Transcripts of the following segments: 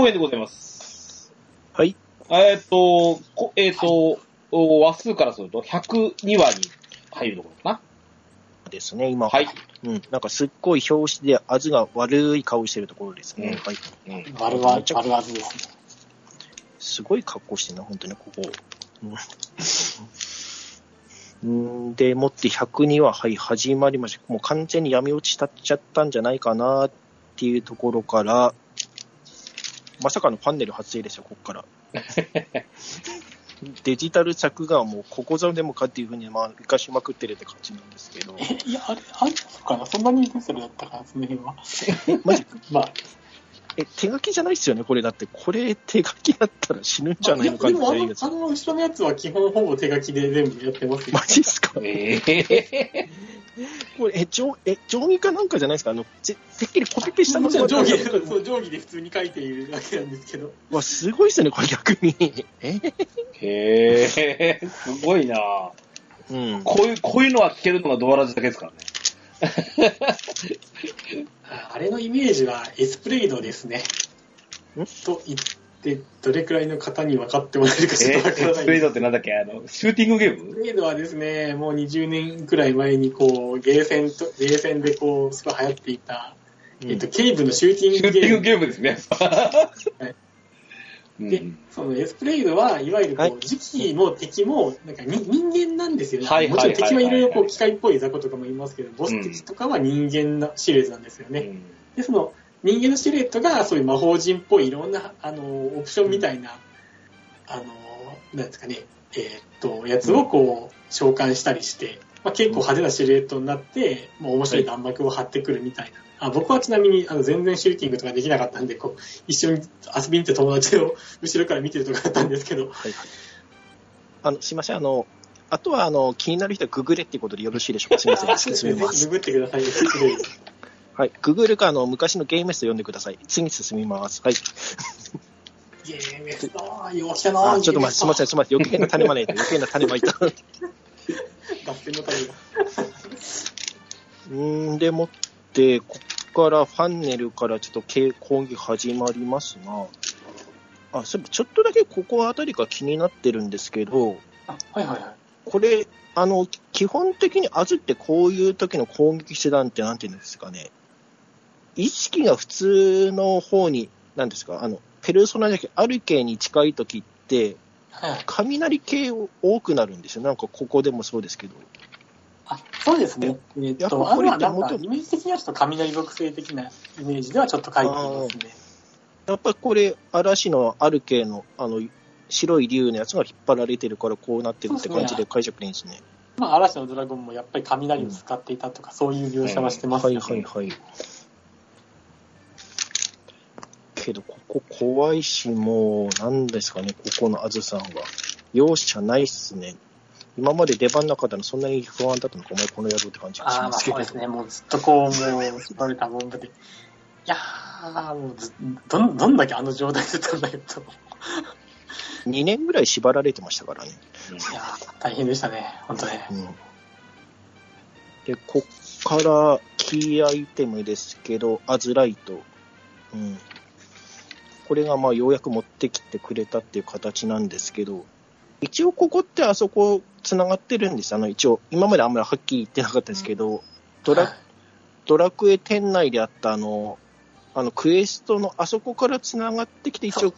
応援でございます。はい。えっ、と、こえっ、と、お話数からすると102話に入るところかですね、今。な。はい。うん。なんかすっごい表紙で、あずが悪い顔してるところですね。うんはい。うん丸は、丸はずですね。すごい格好してるな、本当に、ここ。うん。うんで、もって102話、はい、始まりました。もう完全に闇落ちたっちゃったんじゃないかなっていうところから、まさかのパネル発生ですよ、ここから。デジタル着眼はもうここぞでもかっていうふうに、まあ、生かしまくってるって感じなんですけど。え、いや、あれ、あれそうかなそんなにデスルだったかな、その辺は。マジ まあ、え、手書きじゃないっすよね、これだって。これ手書きだったら死ぬんじゃないのかいやでもあのっていうやつあ。の後ろのやつは基本ほぼ手書きで全部やってますよマ。ジっすか？ええこれ、え、定え定規かなんかじゃないですか？あの、ててっきりコピペしたのもちろん定規で、わそう定規で普通に書いているだけなんですけど。わ、すごいっすね、これ逆に。え？へえ、すごいなうん。こういう、こういうのは聞けるのがドアラジだけですからね。あれのイメージはエスプレイドですね。ん？と言って、どれくらいの方に分かってもらえるかちょっえとわからな。スプレードってなんだっけ？あの、シューティングゲーム？エスプレイドはですね、もう20年くらい前にこう、ゲーセンと、ゲーセンでこう、すごい流行っていた、えっと、ケイブのシューティンシューティンググゲーム。ゲームですね。はいうんで、そのエスプレイドは、いわゆるこう、はい。時期も敵も、なんかに人間なんですよね。はいもちろん敵はいろいろこう、機械っぽい雑魚とかもいますけど、ボス敵とかは人間のシルエットなんですよね。うん。で、その人間のシルエットがそういう魔法人っぽいいろんな、あの、オプションみたいな、あの、なんですかね、えーっと、やつをこう、召喚したりして、まあ、結構派手なシルエットになって、もう面白い弾幕を張ってくるみたいな。あ僕はちなみにあの全然シューティングとかできなかったんで、こう、一緒に遊びに行って友達を後ろから見てるとかだったんですけど、はいはい。あの、すいません、あの、あとは、あの、気になる人はググれっていうことでよろしいでしょうか？すいません、ググってください。エスプレイドはい。ググるか、あの、昔のゲームスト読んでください。次に進みます。はい。ゲームストー、よう来たなあ、ちょっと待って、すいません、ん。すいません。余計な種まないと、余計な種まいた。脱線のため ん、でもって、こっからファンネルからちょっとけ攻撃始まりますが、あ、そういえばちょっとだけここあたりが気になってるんですけど、あ、はいはいはい。これ、あの、基本的にアズってこういう時の攻撃手段ってなんていうんですかね、意識が普通の方に、なんですか、あの、ペルソナじゃなくてアルケに近い時って。雷系多くなるんですよ。なんかここでもそうですけど。あ、そうですね。えーっと、あこれってるはなんイメージ的にはちょっと雷属性的なイメージではちょっと書いていますね。やっぱりこれ、嵐のアルケの、あの、白い竜のやつが引っ張られてるからこうなってるって感じで解釈でいいんですね。まあ、嵐のドラゴンもやっぱり雷を使っていたとか、そういう描写はしてますはい。はいはい。けど、ここ怖いし、もう、なんですかね、ここのあずさんは。容赦ないっすね。今まで出番なかったのそんなに不安だったのか、お前この野郎って感じがしああ、まあますけど。そうですね。もうずっとこう、もう、絞られたもんで。いやー、もうずどん、どんだけあの状態だったんだよと。2年ぐらい縛られてましたからね。いやー、大変でしたね。本当ね。うん。で、こっからキーアイテムですけど、アズライト。うん。これがまあようやく持ってきてくれたっていう形なんですけど、一応ここってあそこ繋がってるんです。あの一応、今まであんまりはっきり言ってなかったですけど、ドラ、はいドラクエ店内であったあの、あのクエストのあそこから繋がってきて一応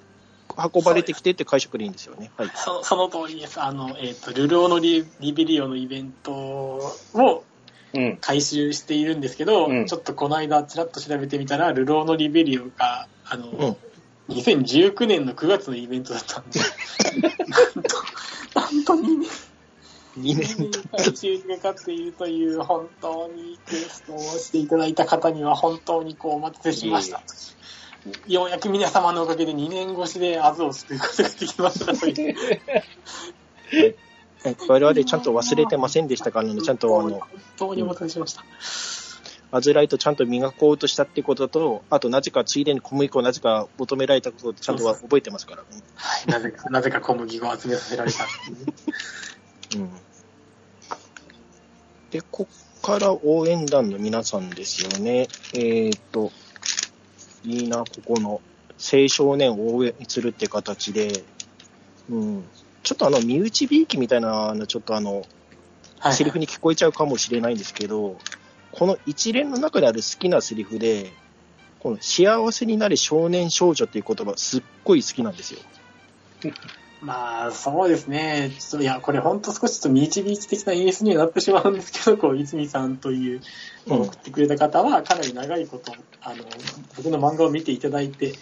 運ばれてきてって解釈でいいんですよね。はい。そその通りです。あの、えっ、と、ルローのリリベリオのイベントをうん。回収しているんですけど、うんちょっとこの間ちらっと調べてみたら、ルローのリベリオが、あの、うん2019年の9月のイベントだったんで、なんと、なんと2年、2 2年年回収がかかっているという、本当にクエストをしていただいた方には本当にこうお待たせしました。ようやく皆様のおかげで2年越しでアズを救うことができましたという。え我々ちゃんと忘れてませんでしたからね、ちゃんとあの、本当にお待たせしました。アズライトちゃんと磨こうとしたってことと、あとなぜかついでに小麦粉をなぜか求められたことをちゃんとは覚えてますからね。はい、なぜか、なぜか小麦粉を集めさせられたう。うん。で、こっから応援団の皆さんですよね。えっ、と、いいな、ここの青少年を応援するって形で、うん、ちょっとあの、身内びいきみたいな、ちょっとあの、はいセリフに聞こえちゃうかもしれないんですけど、この一連の中である好きなセリフで、この幸せになれ少年少女っていう言葉、すっごい好きなんですよ。まあ、そうですね。ちょっと、いや、これ本当少しちょっと導き的な演出にはなってしまうんですけど、こう、泉さんという、うん送ってくれた方は、かなり長いこと、あの、僕の漫画を見ていただいて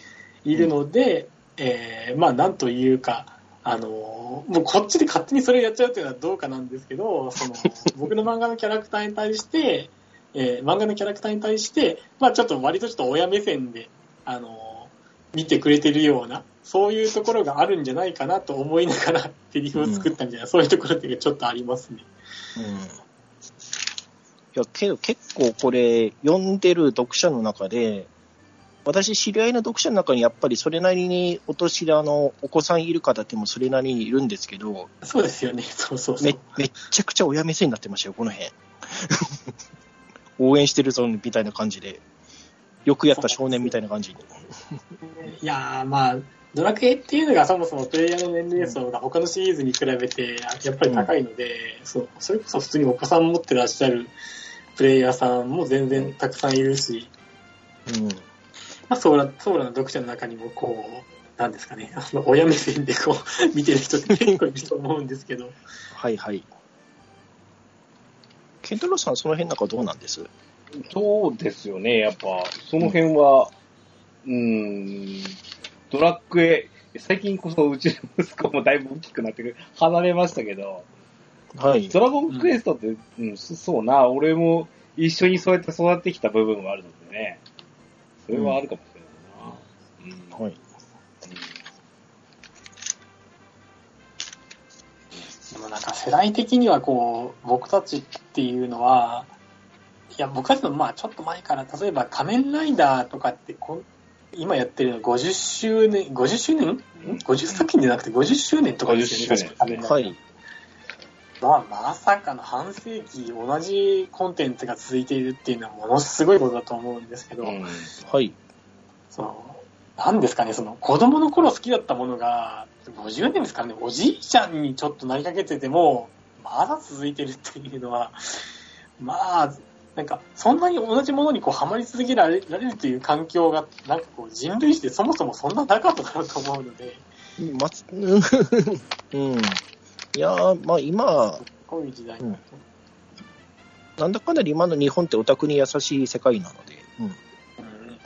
いるので、えーまあ、なんというか、あの、もうこっちで勝手にそれをやっちゃうっていうのはどうかなんですけど、その、僕の漫画のキャラクターに対して、えー漫画のキャラクターに対して、まあ、ちょっと割とちょっと親目線で、あの、見てくれてるような、そういうところがあるんじゃないかなと思いながら、セリフを作ったみたいな、そういうところっていうちょっとありますね。うん。いや、けど結構これ、読んでる読者の中で、私、知り合いの読者の中にやっぱりそれなりにお年ののお子さんいる方ってもそれなりにいるんですけど、そうですよね。そうそうそうめ。めっちゃくちゃ親目線になってましたよ、この辺。応援してるぞ、みたいな感じで。よくやった少年みたいな感じに。いやー、まあ、ドラクエっていうのがそもそもプレイヤーの年齢層が他のシリーズに比べてやっぱり高いので、そうそれこそ普通にお子さん持ってらっしゃるプレイヤーさんも全然たくさんいるし、うん。まあ、ソーラ、ソーラの読者の中にもこう、なんですかね、あの、親目線でこう、見てる人って結構いると思うんですけど、はいはい。ケントロさん、その辺なんかどうなんです？そうですよね、やっぱ、その辺は、うーん、ドラッグエ、最近こそうちの息子もだいぶ大きくなってくる、離れましたけど、はい。ドラゴンクエストって、うん、そそうな、俺も一緒にそうやって育ってきた部分はあるのでね、それはあるかもしれないな。うん。はい。でもなんか世代的にはこう、僕たちっていうのは、いや、僕たちのまあちょっと前から、例えば仮面ライダーとかってこん、今やってるの50周年、50周年？ん ?50 作品じゃなくて50周年とかですよね、50周年確か仮面ライダーはい。まあ、まさかの半世紀同じコンテンツが続いているっていうのはものすごいことだと思うんですけど、うんはい。その、なんですかね、その子供の頃好きだったものが、50年ですからね、おじいちゃんにちょっとなりかけてても、まだ続いてるっていうのは、まあ、なんか、そんなに同じものにこう、ハマり続けられられるという環境が、なんかこう、人類史でそもそもそんななかっただろうと思うので、まつ、うん。いやー、まあ今、こういう時代だと。なんだかんだで今の日本ってオタクに優しい世界なので、うん。うん、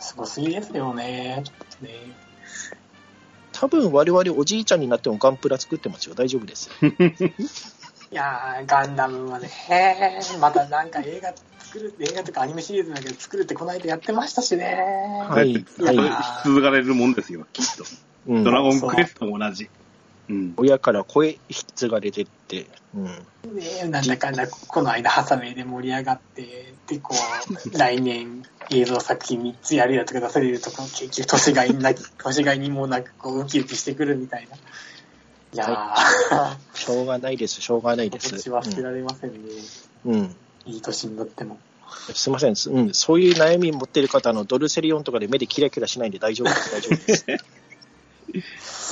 すごすぎですよね、ちょっとね。多分我々おじいちゃんになってもガンプラ作ってますよ。大丈夫です。いやー、ガンダムはね、へーまたなんか映画作る、映画とかアニメシリーズだけど作るってこの間やってましたしね。はいはい続かれるもんですよ、きっと。うんド。ラゴンクエストも同じ。うん。親から声引き継がれてって、うん。ねえなんだかんだ、この間、ハサウェイで盛り上がって、で、こう、来年、映像作品3つやるやとか出されると、こう結局、年がいなき、年がいにもなく、こう、ウキウキしてくるみたいな。いやー、しょうがないです、しょうがないです。ちは捨てられませんね。うん。うんいい年になっても。すいません、うん、そういう悩み持ってる方、あのドルセリオンとかで目でキラキラしないんで大丈夫です、大丈夫です。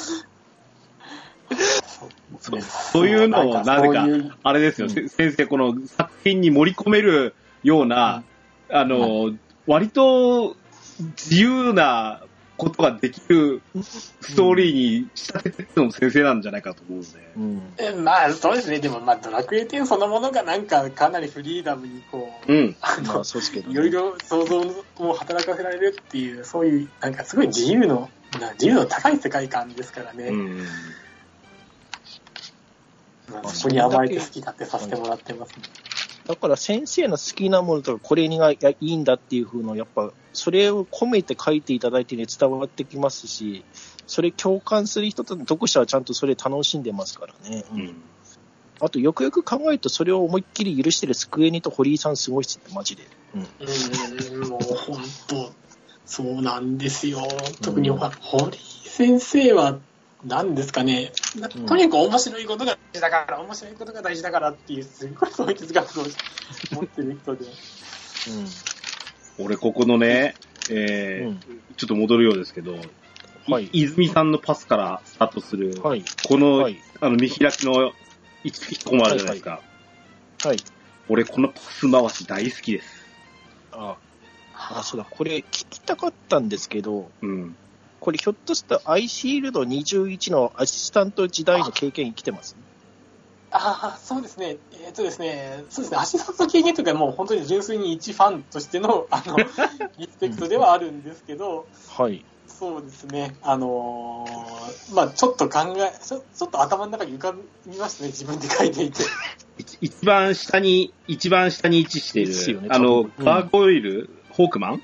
そうそういうのを、なぜかあれですよ、せ先生、この作品に盛り込めるような、あの、割と自由なことができるストーリーに仕立ててるのも先生なんじゃないかと思うんで。うん。えまあ、そうですね。でも、まあ、ドラクエ10そのものがなんか、かなりフリーダムに、こう、うん。あのまあ、、そうですけど、いろいろ想像を働かせられるっていう、そういう、なんかすごい自由の、な自由の高い世界観ですからね。うん。まあそこに甘えて好き勝手させてもらってますね。だから先生の好きなものとか、これにがいやいいんだっていう風の、やっぱ、それを込めて書いていただいて、ね、伝わってきますし、それ共感する人と読者はちゃんとそれ楽しんでますからね。うんうん。あと、よくよく考えると、それを思いっきり許してるスクエニと堀井さんすごいっすね、マジで。うん。うーん、もう本当、そうなんですよ。特に、うん堀井先生は、何ですかね、なうんとにかく面白いことが大事だから、面白いことが大事だからっていう、すごいそういう哲学を持ってる人で。俺、ここのね、えーうん。ちょっと戻るようですけど、はい泉さんのパスからスタートする、はい。この、はい。あの、見開きの一一個もあるじゃないですか。はい。俺、このパス回し大好きです。あ、あ、そうだ。これ聞きたかったんですけど、うん。これひょっとしたらアイシールド21のアシスタント時代の経験生きてます？ああ、そうですね。えっ、とですね、そうですね、アシスタント経験というか、もう本当に純粋に一ファンとしての、あの、リスペクトではあるんですけど、はい。そうですね、あのーまあちょっと考えちょ、ちょっと頭の中に浮かびましたね、自分で書いていて。一 一番下に、一番下に位置していですよね、るあの、多分うんガーゴイル、ホークマン？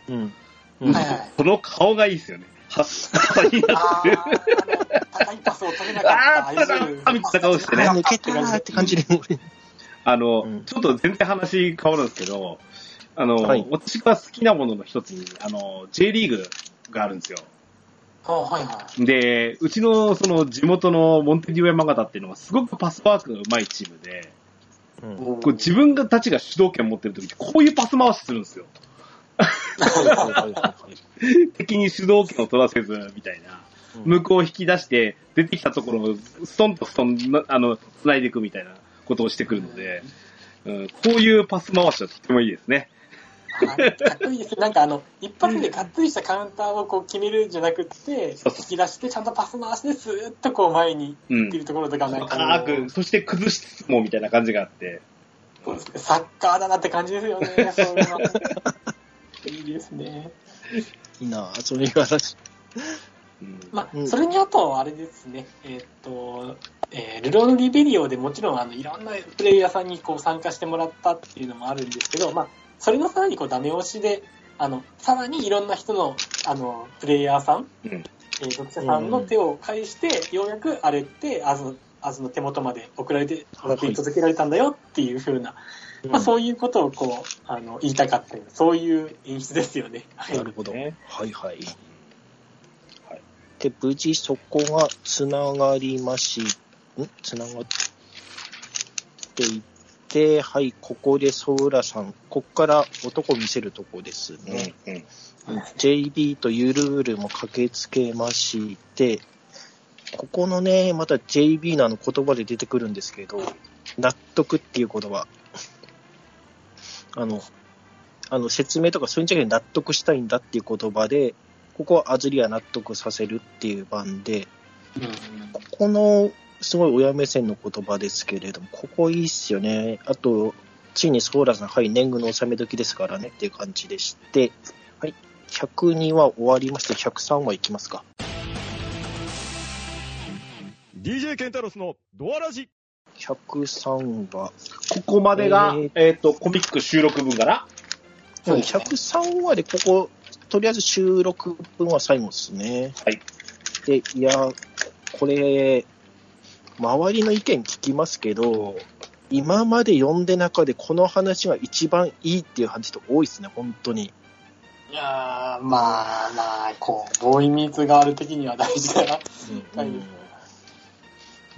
うん。はいはい。この顔がいいですよね。は、はになあってる。高いパスを取れなかったあーただ神って顔してねあ、抜けたーって感じで。あの、うんちょっと全然話変わるんですけど、あの、はい私が好きなものの一つに、あの、J リーグがあるんですよ。あはいはい。で、うちのその地元のモンテディオ山形っていうのはすごくパスワークが上手いチームで、うんこう自分がたちが主導権持ってる時ってこういうパス回しするんですよ。敵に主導権を取らせず、みたいな。向こうを引き出して、出てきたところをストンとストン、なあの、繋いでいくみたいなことをしてくるので、うん、こういうパス回しはとてもいいですね。はいかっこいいですね。なんかあの、一発でがっつりしたカウンターをこう決めるんじゃなくって、そうそう引き出してちゃんとパス回しでスーッとこう前にうんっていうところとかなんか深あのく、そして崩しつつもみたいな感じがあって、サッカーだなって感じですよね。そういうの。いいですね。いいな。ぁ、そういう話。うん。まあ、うん。それにあと、あれですね、えーっと、えールローヌ・リベリオでもちろん、あの、いろんなプレイヤーさんにこう参加してもらったっていうのもあるんですけど、まあ、それのさらにこう、ダメ押しで、あの、さらにいろんな人の、あの、プレイヤーさん、うん。えー読者さんの手を介して、ようやくあれって、アズ、アズの手元まで送られて、はい送り届けられたんだよっていう風な、まあ、そういうことをこう、あの、言いたかったようなそういう演出ですよね。はいなるほど。ねはいはい。はいで、無事そこがつながりまし、ん？つながっていって、はい、ここでソーラさん、こっから男見せるとこですね。うんうん JB とゆるーるも駆けつけまして、ここのね、また JB のあの言葉で出てくるんですけど、納得っていう言葉。あの、あの説明とかそういうんじゃなくて納得したいんだっていう言葉で、ここはアズリア納得させるっていう番で、うんここのすごい親目線の言葉ですけれども、ここいいっすよね。あと、ついにソーラさん、はい、年貢の納め時ですからねっていう感じでして、はい、102は終わりまして、103はいきますか。DJ ケンタロスのドアラジ103は、ここまでが、えーえっ、と、コミック収録分かな？そうですね103話でここ、とりあえず収録分は最後ですね。はい。で、いや、これ、周りの意見聞きますけど、今まで読んで中でこの話が一番いいっていう話と多いですね、本当に。いやー、まあまあ、こう、ボーイミーツガール的には大事だな。はい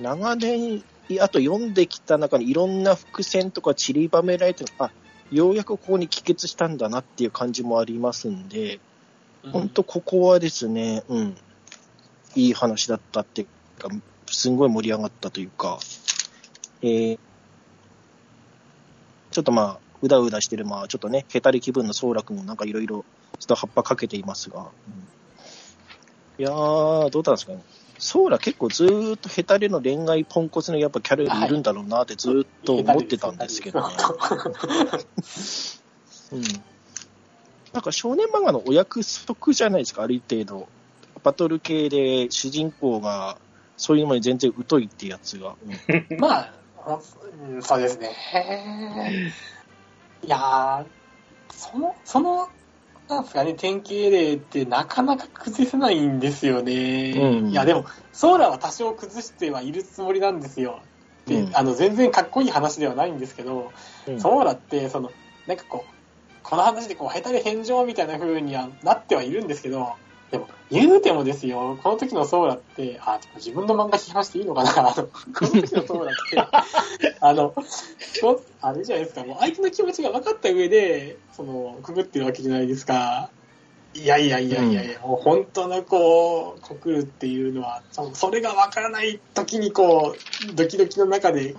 長年、あと読んできた中にいろんな伏線とか散りばめられてる、あ、ようやくここに帰結したんだなっていう感じもありますんで、本当ここはですね、うん、いい話だったっていうか、すんごい盛り上がったというか、えーちょっとまあ、うだうだしてる、まあ、ちょっとね、へたり気分の総楽もなんかいろいろ、ちょっと葉っぱかけていますが、うん。いやー、どうなんですかね。ソーラ結構ずーっとヘタレの恋愛ポンコツのやっぱキャラにいるんだろうなってずーっと思ってたんですけどね。うん。なんか少年漫画のお約束じゃないですか、ある程度。バトル系で主人公がそういうのに全然疎いってやつが。う んまあ、うんそうですね。いやー、その、その、なんですかね、典型例ってなかなか崩せないんですよね。うんいや、でも、ソーラは多少崩してはいるつもりなんですよ。で、うんあの、全然かっこいい話ではないんですけど、うんソーラって、その、なんかこう、この話でこう、下手で返上みたいな風にはなってはいるんですけど、でも、言うてもですよ、この時のソーラって、あ、自分の漫画批判していいのかなあの、この時のソーラって、あの、こあれじゃないですか、もう相手の気持ちが分かった上で、その、くぐってるわけじゃないですか。いやいやいやいやいや、もう本当のこう、告るっていうのは、そそれがわからない時にこう、ドキドキの中で、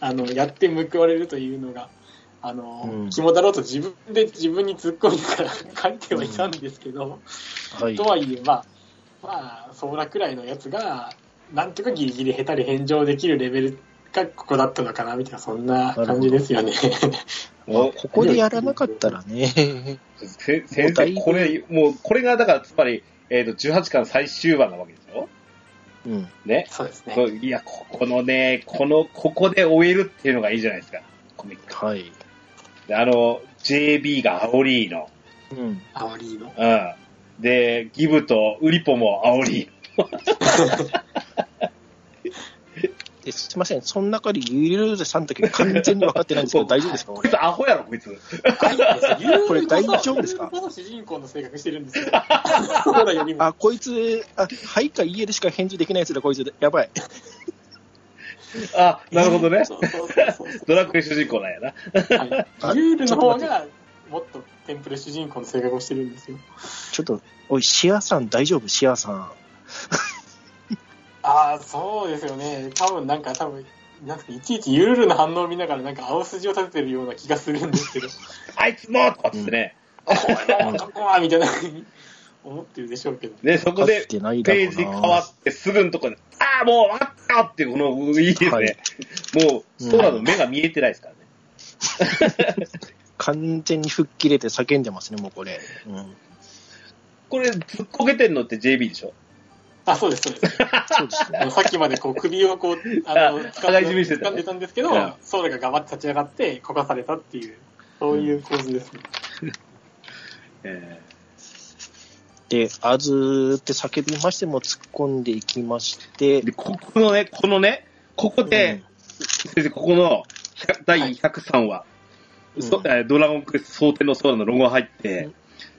あの、やって報われるというのが、あの、うん肝だろうと自分で自分に突っ込みながら 書いてはいたんですけど、はいと。はいえ、まあ、まあ、ソーラくらいのやつが、なんとかギリギリ下手で返上できるレベルがここだったのかな、みたいな、そんな感じですよね。ここでやらなかったらね、せ先生、これ、もう、これが、だから、つまり、えっ、と、18巻最終話なわけですよ。うん。ね。そうですね。いや、ここのね、この、ここで終えるっていうのがいいじゃないですか。コミック。はい。であの、JB がアオリーノ。うん。アワリーの。うん。で、ギブとウリポもアオリーですいません、その中でゆるるさんだけ完全に分かってないんですけど、大丈夫ですか？ノ。こいつアホやろ、こいつ。これ大丈夫ですか？この主人公の性格してるんです。あ、こいつ、あ、はいかいいえでしか返事できないやつだ、こいつ。やばい。あ、なるほどね。そうそうそうそう ドラクエ主人公なんやな。はい。ユールの方が、もっとテンプレ主人公の性格をしてるんですよ。ちょっと、おい、シアさん大丈夫？シアさん。ああ、そうですよね。多分なんか、多分なんかいちいちユールの反応を見ながら、なんか青筋を立ててるような気がするんですけど、あいつもとかっつってね。これは男はみたいな思ってるでしょうけど。で、そこでページ変わってすぐのとこで、ああ、もう終わったっていう、この、いいですね。はいもう、空の目が見えてないですからね。完全に吹っ切れて叫んでますね、もうこれ。うん。これ、ずっこけてんのって JB でしょ？あ、そうです、そうです。そうですね。あのさっきまでこう首をこう、あの、あ掴ん羽交い締めしてた掴んでたんですけどうん、ソーラがガバッと立ち上がって、こかされたっていう、そういう構図ですね。えで、あずーって叫びましても突っ込んでいきましてー、で、ここのね、このね、ここで、先生、ここの100第103話、うんそえードラゴンクエスト蒼天の空のロゴが入って、うん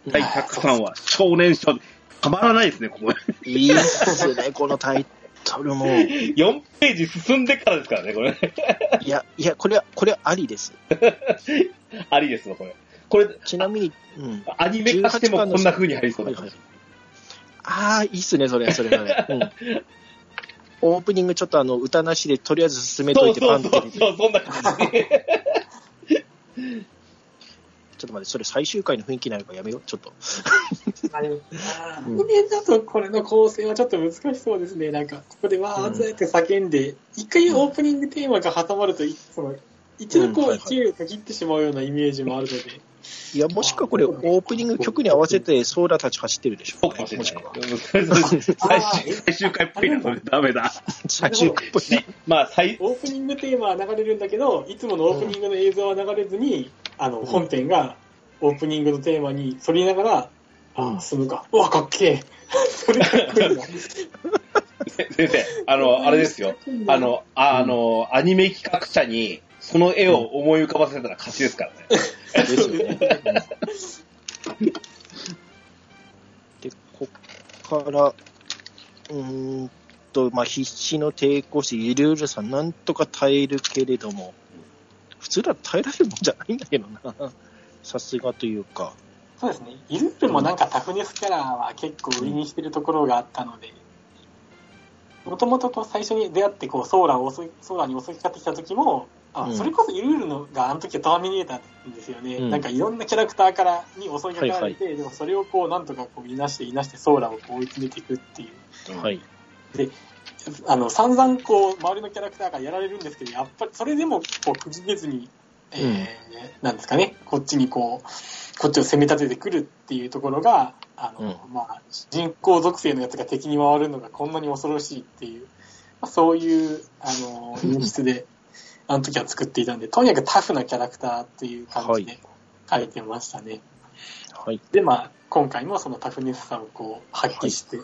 第103話、少年少女、たまらないですね、ここ。いいっすね、このタイトルも。い4ページ進んでからですからね、これ。や、いや、これは、これはありです。ありですわ、これ。これ、ちなみに、うん。アニメ化してもこんな風に入りそうだはいはいああ、いいっすね、それ、それ、それ。うん。オープニングちょっとあの、歌なしでとりあえず進めとそういてそうそうパンって入れてそう、そんな感じ。ちょっと待って、それ最終回の雰囲気になるからやめよう、ちょっと。あでもあだとこれの構成はちょっと難しそうですね。なんか、ここでわーって叫んで、一回オープニングテーマが挟まると、いその一度こう、勢いを区切ってしまうようなイメージもあるので、いや、もしくはこれ、オープニング曲に合わせてソーラたち走ってるでしょ。そうかもしくは。最 終最終回っぽいな、それダメだ。最終回っぽいな。まあ、最、オープニングテーマは流れるんだけど、いつものオープニングの映像は流れずに、あの、本編がオープニングのテーマに反りながら、うんあ、進むか。うわ、かっけえ。それかっこいいな。先生、あの、あれですよ。あの、ああの、アニメ企画者に、その絵を思い浮かばせたら勝ちですからね。ですよね。うんで、こっから、うーんと、まあ、必死の抵抗して、ゆるゆるさん、なんとか耐えるけれども、普通だと耐えられるもんじゃないんだけどな。さすがというか。そうですね。イルールもなんかタフネスキャラは結構売りにしてるところがあったので、もともとこう最初に出会ってこうソーラを襲い、ソーラに襲いかかってきた時も、あ、うんそれこそイルールのがあの時はターミネーターなんですよね。うんなんかいろんなキャラクターからに襲いかかられて、でもそれをこうなんとかこういなしていなしてソーラをこう追い詰めていくっていう。はい。あの、散々こう、周りのキャラクターがやられるんですけど、やっぱりそれでもこう、くじけずに、えーうんなんですかね、こっちにこう、こっちを攻め立ててくるっていうところが、あの、まあ、人工属性のやつが敵に回るのがこんなに恐ろしいっていう、まあ、そういう、あの、演出で、あの時は作っていたんで、とにかくタフなキャラクターっていう感じで書いてましたね。はい。で、まあ、今回もそのタフネスさをこう、発揮して、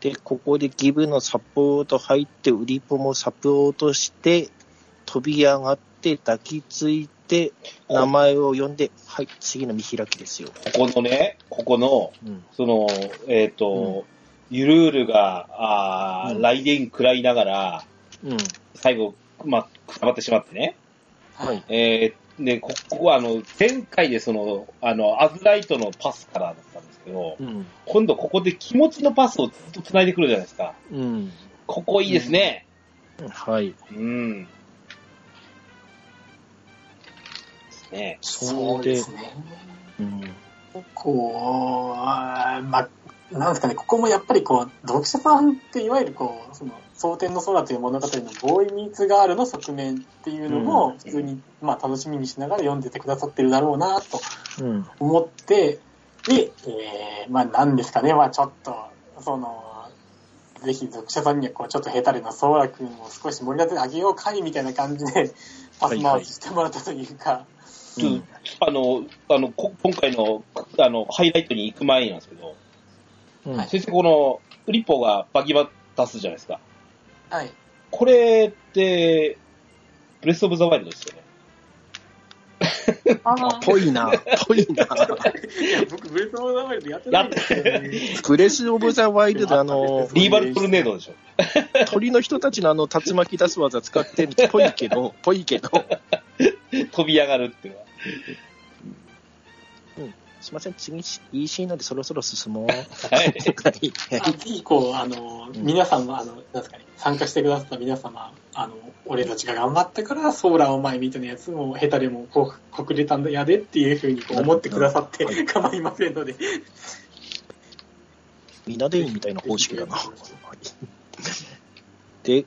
で、ここでギブのサポート入って、ウリポもサポートして、飛び上がって、抱きついて、名前を呼んで、はい、次の見開きですよ。ここのね、ここの、うん。その、えっ、と、ゆるーるが、あーうん雷電食らいながら、うん。最後、まあ、くたばってしまってね。はい。えっ、ね、こここはあの、前回でその、あの、アズライトのパスからだったんですけど、うん。今度ここで気持ちのパスをずっと繋いでくるじゃないですか。うん。ここいいですね。はい。うん。ね。それで、ね。うん。こう、まあ、なんですかね、ここもやっぱりこう、読者さんっていわゆるこう、その、蒼天の空という物語のボーイミーツガールの側面っていうのも、普通に、まあ楽しみにしながら読んでてくださってるだろうなとうん。思って、で、えー、まあなんですかね、まあちょっと、その、ぜひ読者さんにはこう、ちょっとヘタレなソーラ君を少し盛り立ててあげようかいみたいな感じで、パス回ししてもらったというか、ちょっとあの、あの、こ今回の、あの、ハイライトに行く前なんですけど、先生この、フリッポがバギバ出すじゃないですか。はい。これって、ブレスオブザワイルドですよね。あぽいな、ぽいな。いや、僕、ブレスオブザワイルドやってないんですよね。ブレス・オブ・ザ・ワイルド、あの、リーバルトルネードでしょ。鳥の人たちのあの、竜巻出す技使ってるっぽいけど、ぽいけど、飛び上がるっていうのは。すいません、次、EC なんでそろそろ進もう。はい。次、こう、あの、うん皆様、あの、なんですかね、参加してくださった皆様、あの、俺たちが頑張ったから、ソーラーお前みたいなやつも、ヘタレも、こう、こくれたんだやでっていうふうにこう思ってくださってはい構いませんので。みんなでいいみたいな方式だな。はいで、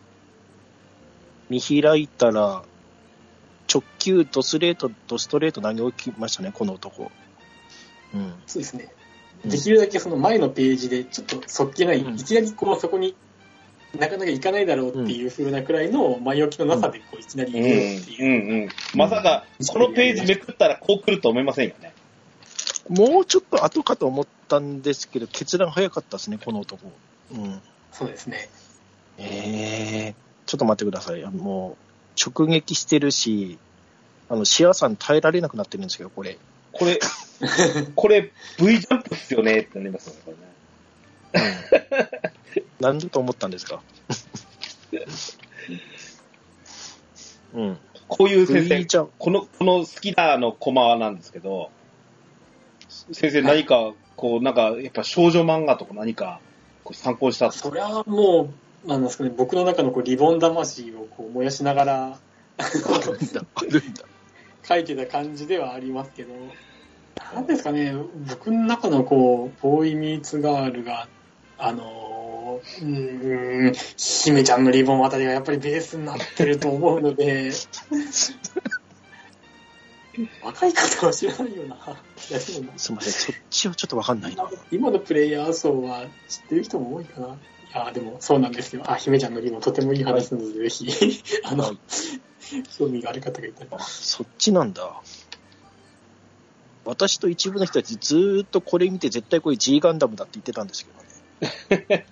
見開いたら、直球、ドスレート、ドストレート投げ置きましたね、この男。うん。そうですね。うんできるだけその前のページで、ちょっとそっけない、うんいきなりこう、そこになかなかいかないだろうっていう風なくらいの前置きのなさで、こう、いきなりうん、言うっていう。うん、うん。まさか、このページめくったらこう来ると思いませんよね。もうちょっと後かと思ったんですけど、決断早かったですね、この男。うん。そうですね。ええちょっと待ってください。もう、直撃してるし、あの、シアさん耐えられなくなってるんですけど、これ。これ、これ V ジャンプっすよねってなりますよね、これね。何だと思ったんですか？うん。こういう先生、この、この好きなあのコマなんですけど、先生何か、こう、なんか、やっぱ少女漫画とか何か、参考にした？それはもう、なんですかね、僕の中のこうリボン魂をこう燃やしながら、あるんだ、あるんだ。書いてた感じではありますけど、なんですかね、僕の中のこう、ボーイミーツガールが、あのー、うーん、姫ちゃんのリボンあたりがやっぱりベースになってると思うので、若い方は知らないよな。いやでもすみません、そっちはちょっとわかんないな。今のプレイヤー層は知ってる人も多いかな。いや、でもそうなんですよ。あ、姫ちゃんのリボンとてもいい話なので、ぜひ、あの、はい興味がある方がいたら。そっちなんだ。私と一部の人たちずーっとこれ見て絶対これ G ガンダムだって言ってたんですけどね。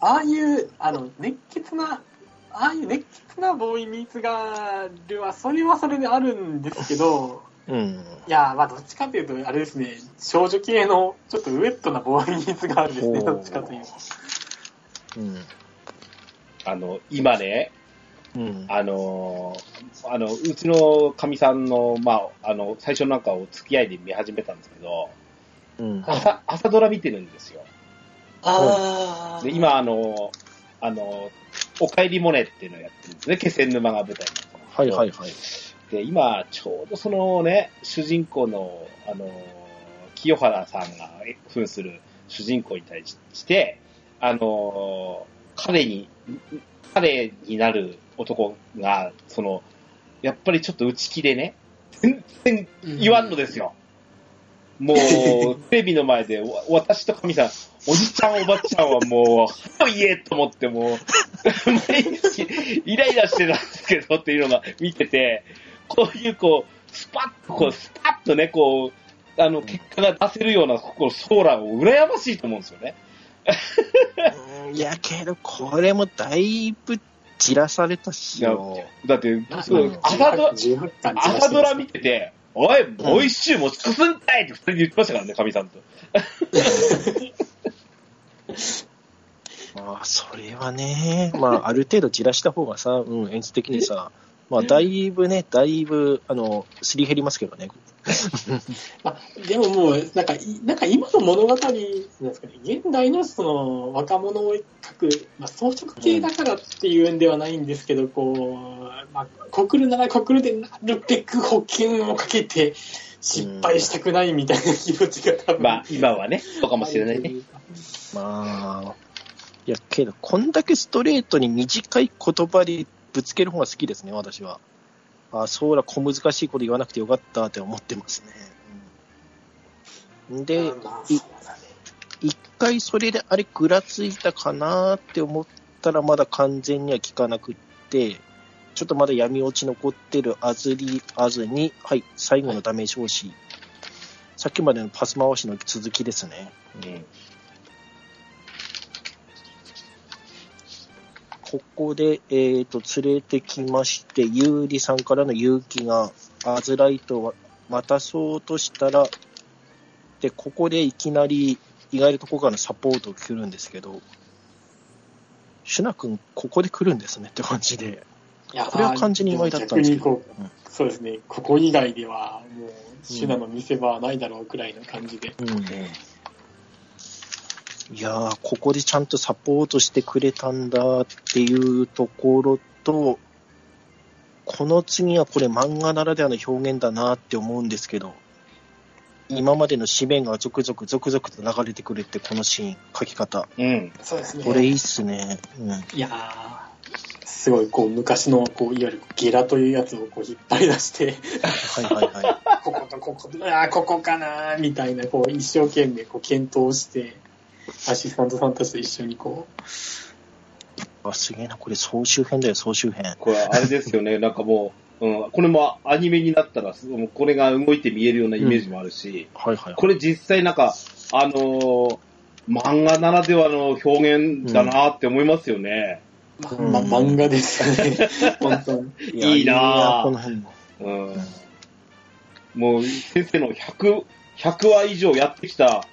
ああいう、あの、熱血な、ああいう熱血なボーイミーツガールは、それはそれであるんですけど、うん。いや、まあ、どっちかというと、あれですね、少女系の、ちょっとウェットなボーイミーツガールですね、どっちかというと。うん。あの、今ね、うん。あのー、あの、うちのかみさんの、まあ、あの、最初なんかを付き合いで見始めたんですけど、うん。朝、朝ドラ見てるんですよ。あで、今、あの、あの、おかえりモネっていうのをやってるんですね。気仙沼が舞台はいはいはい。で、今、ちょうどそのね、主人公の、あの、清原さんが扮する主人公に対して、あの、彼に、彼になる男が、その、やっぱりちょっと内気でね、全然言わんのですよ。もう、テレビの前で、わ私と神さん、おじちゃんおばちゃんはもう、早いえと思ってもう、毎日イライラしてたんですけどっていうのが見てて、こういうこう、スパッと、こう、スパッとね、こう、あの、結果が出せるような、このソーラーを羨ましいと思うんですよね。うんいやけど、これもだいぶ散らされたしよ。だって、あそう朝ドラ、18巻朝ドラ見てて、おい、もう一周持ち越すんかいって二人で言ってましたからね、神さんと。まあ、それはね、まあ、ある程度散らした方がさ、うん、演出的にさ、まあ、だいぶね、だいぶ、あの、すり減りますけどね。まあ、でももう、なんか、いなんか今の物語、なんですかね、現代のその若者を描く、まあ、装飾系だからっていうんではないんですけど、こう、まあ、告るなら告るでなるべく保険をかけて失敗したくないみたいな気持ちが多分。まあ、今はね、そうかもしれないね。まあ、いや、けど、こんだけストレートに短い言葉でぶつける方が好きですね、私は。あそうだ、小難しいこと言わなくてよかったって思ってますね。うんで、一回それであれぐらついたかなって思ったらまだ完全には効かなくって、ちょっとまだ闇落ち残ってるアズリ、アズに、はい、最後のダメージ押し。さっきまでのパス回しの続きですね。うんここで、えっ、と、連れてきまして、ユーリさんからの勇気が、アズライトを渡そうとしたら、で、ここでいきなり、意外とここからのサポートが来るんですけど、シュナ君、ここで来るんですねって感じで。いやこれは完全に意外だったんですけどそうですね、ここ以外では、もう、シュナの見せ場はないだろうくらいの感じで。うん。いやー、ここでちゃんとサポートしてくれたんだっていうところと、この次はこれ漫画ならではの表現だなって思うんですけど、今までの紙面が続々続々と流れてくるってこのシーン、書き方。うん。そうですね。これいいっすね。うん。いやー、すごい、こう、昔の、こう、いわゆるゲラというやつをこう引っ張り出して、はいはいはい。こことここ、あーここかなーみたいな、こう、一生懸命、こう、検討して、アシスタントさんたちと一緒に、こあ、すげえな。これ総集編だよ、総集編。これ、あれですよね、なんかもう、うん、これもアニメになったら、もうこれが動いて見えるようなイメージもあるし、はいはいはい。これ実際なんか、あのー漫画ならではの表現だなって思いますよね。う、んま、漫画ですよね。本当に。やいいなぁこの辺も。うん。もう、先生の100、100話以上やってきた、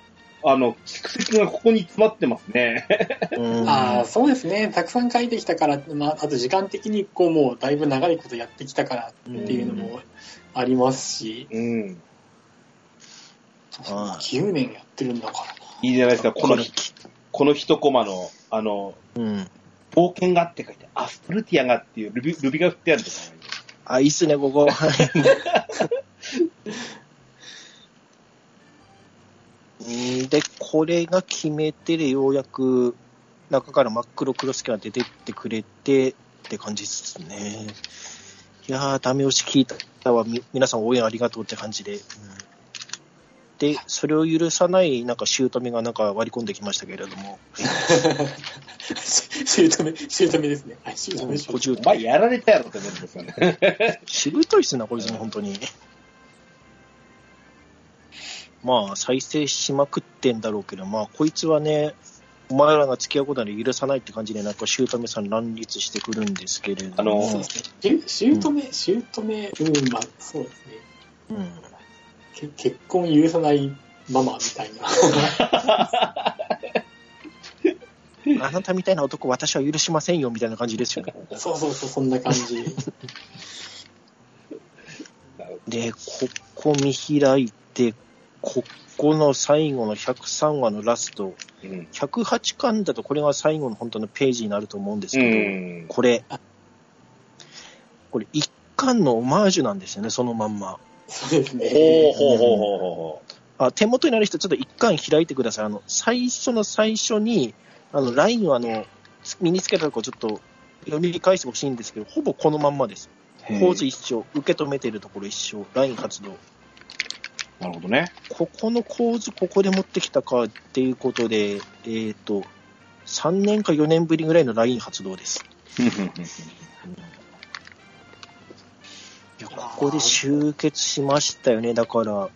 あの、蓄積がここに詰まってますね。うんああ、そうですね。たくさん書いてきたから、まあ、あと時間的に、こう、もう、だいぶ長いことやってきたからっていうのもありますし、うん。ああ9年やってるんだから。いいじゃないですか、このこの一コマの、あの、うん。冒険がって書いて、アストルティアがっていうルビルビが振ってあるんですよね。あ、いいっすね、ここ。うんで、これが決め手でようやく中から真っ黒クロスケが出てってくれてって感じですね。いやー、ダメ押し聞いたわ。み皆さん応援ありがとうって感じで。うんで、それを許さない、なんか、姑がなんか割り込んできましたけれども、しゅうとめ、しゅうとめですね。はい、しゅうとめ、しゅうとめ。途中お前やられたやろって思うんですよね。しぶといっすな、こいつも本当に。まあ、再生しまくってんだろうけど、まあ、こいつはね、お前らが付き合うことは許さないって感じで、なんか、姑さん乱立してくるんですけれども、あのそうですね。しゅしゅうとめ、しゅうとめ、うん、まあ、そうですね。うん。け結婚許さないママみたいな。あなたみたいな男、私は許しませんよ、みたいな感じですよね。そうそうそう、そんな感じ。で、ここ見開いて、ここの最後の103話のラスト、うん。108巻だとこれが最後の本当のページになると思うんですうけど、ん。これ、これ一巻のオマージュなんですよね、そのまんま。そうですね。ほうほうほうほうほあ手元になる人、ちょっと一巻開いてください。あの、最初の最初に、あの、ラインをあの、身につけたとこちょっと読み返してほしいんですけど、ほぼこのまんまです。う。構図一緒、受け止めてるところ一緒、ライン発動。なるほどね。ここの構図、ここで持ってきたかっていうことで、えっ、と、3年か4年ぶりぐらいのライン発動です。いやここで集結しましたよね。だから、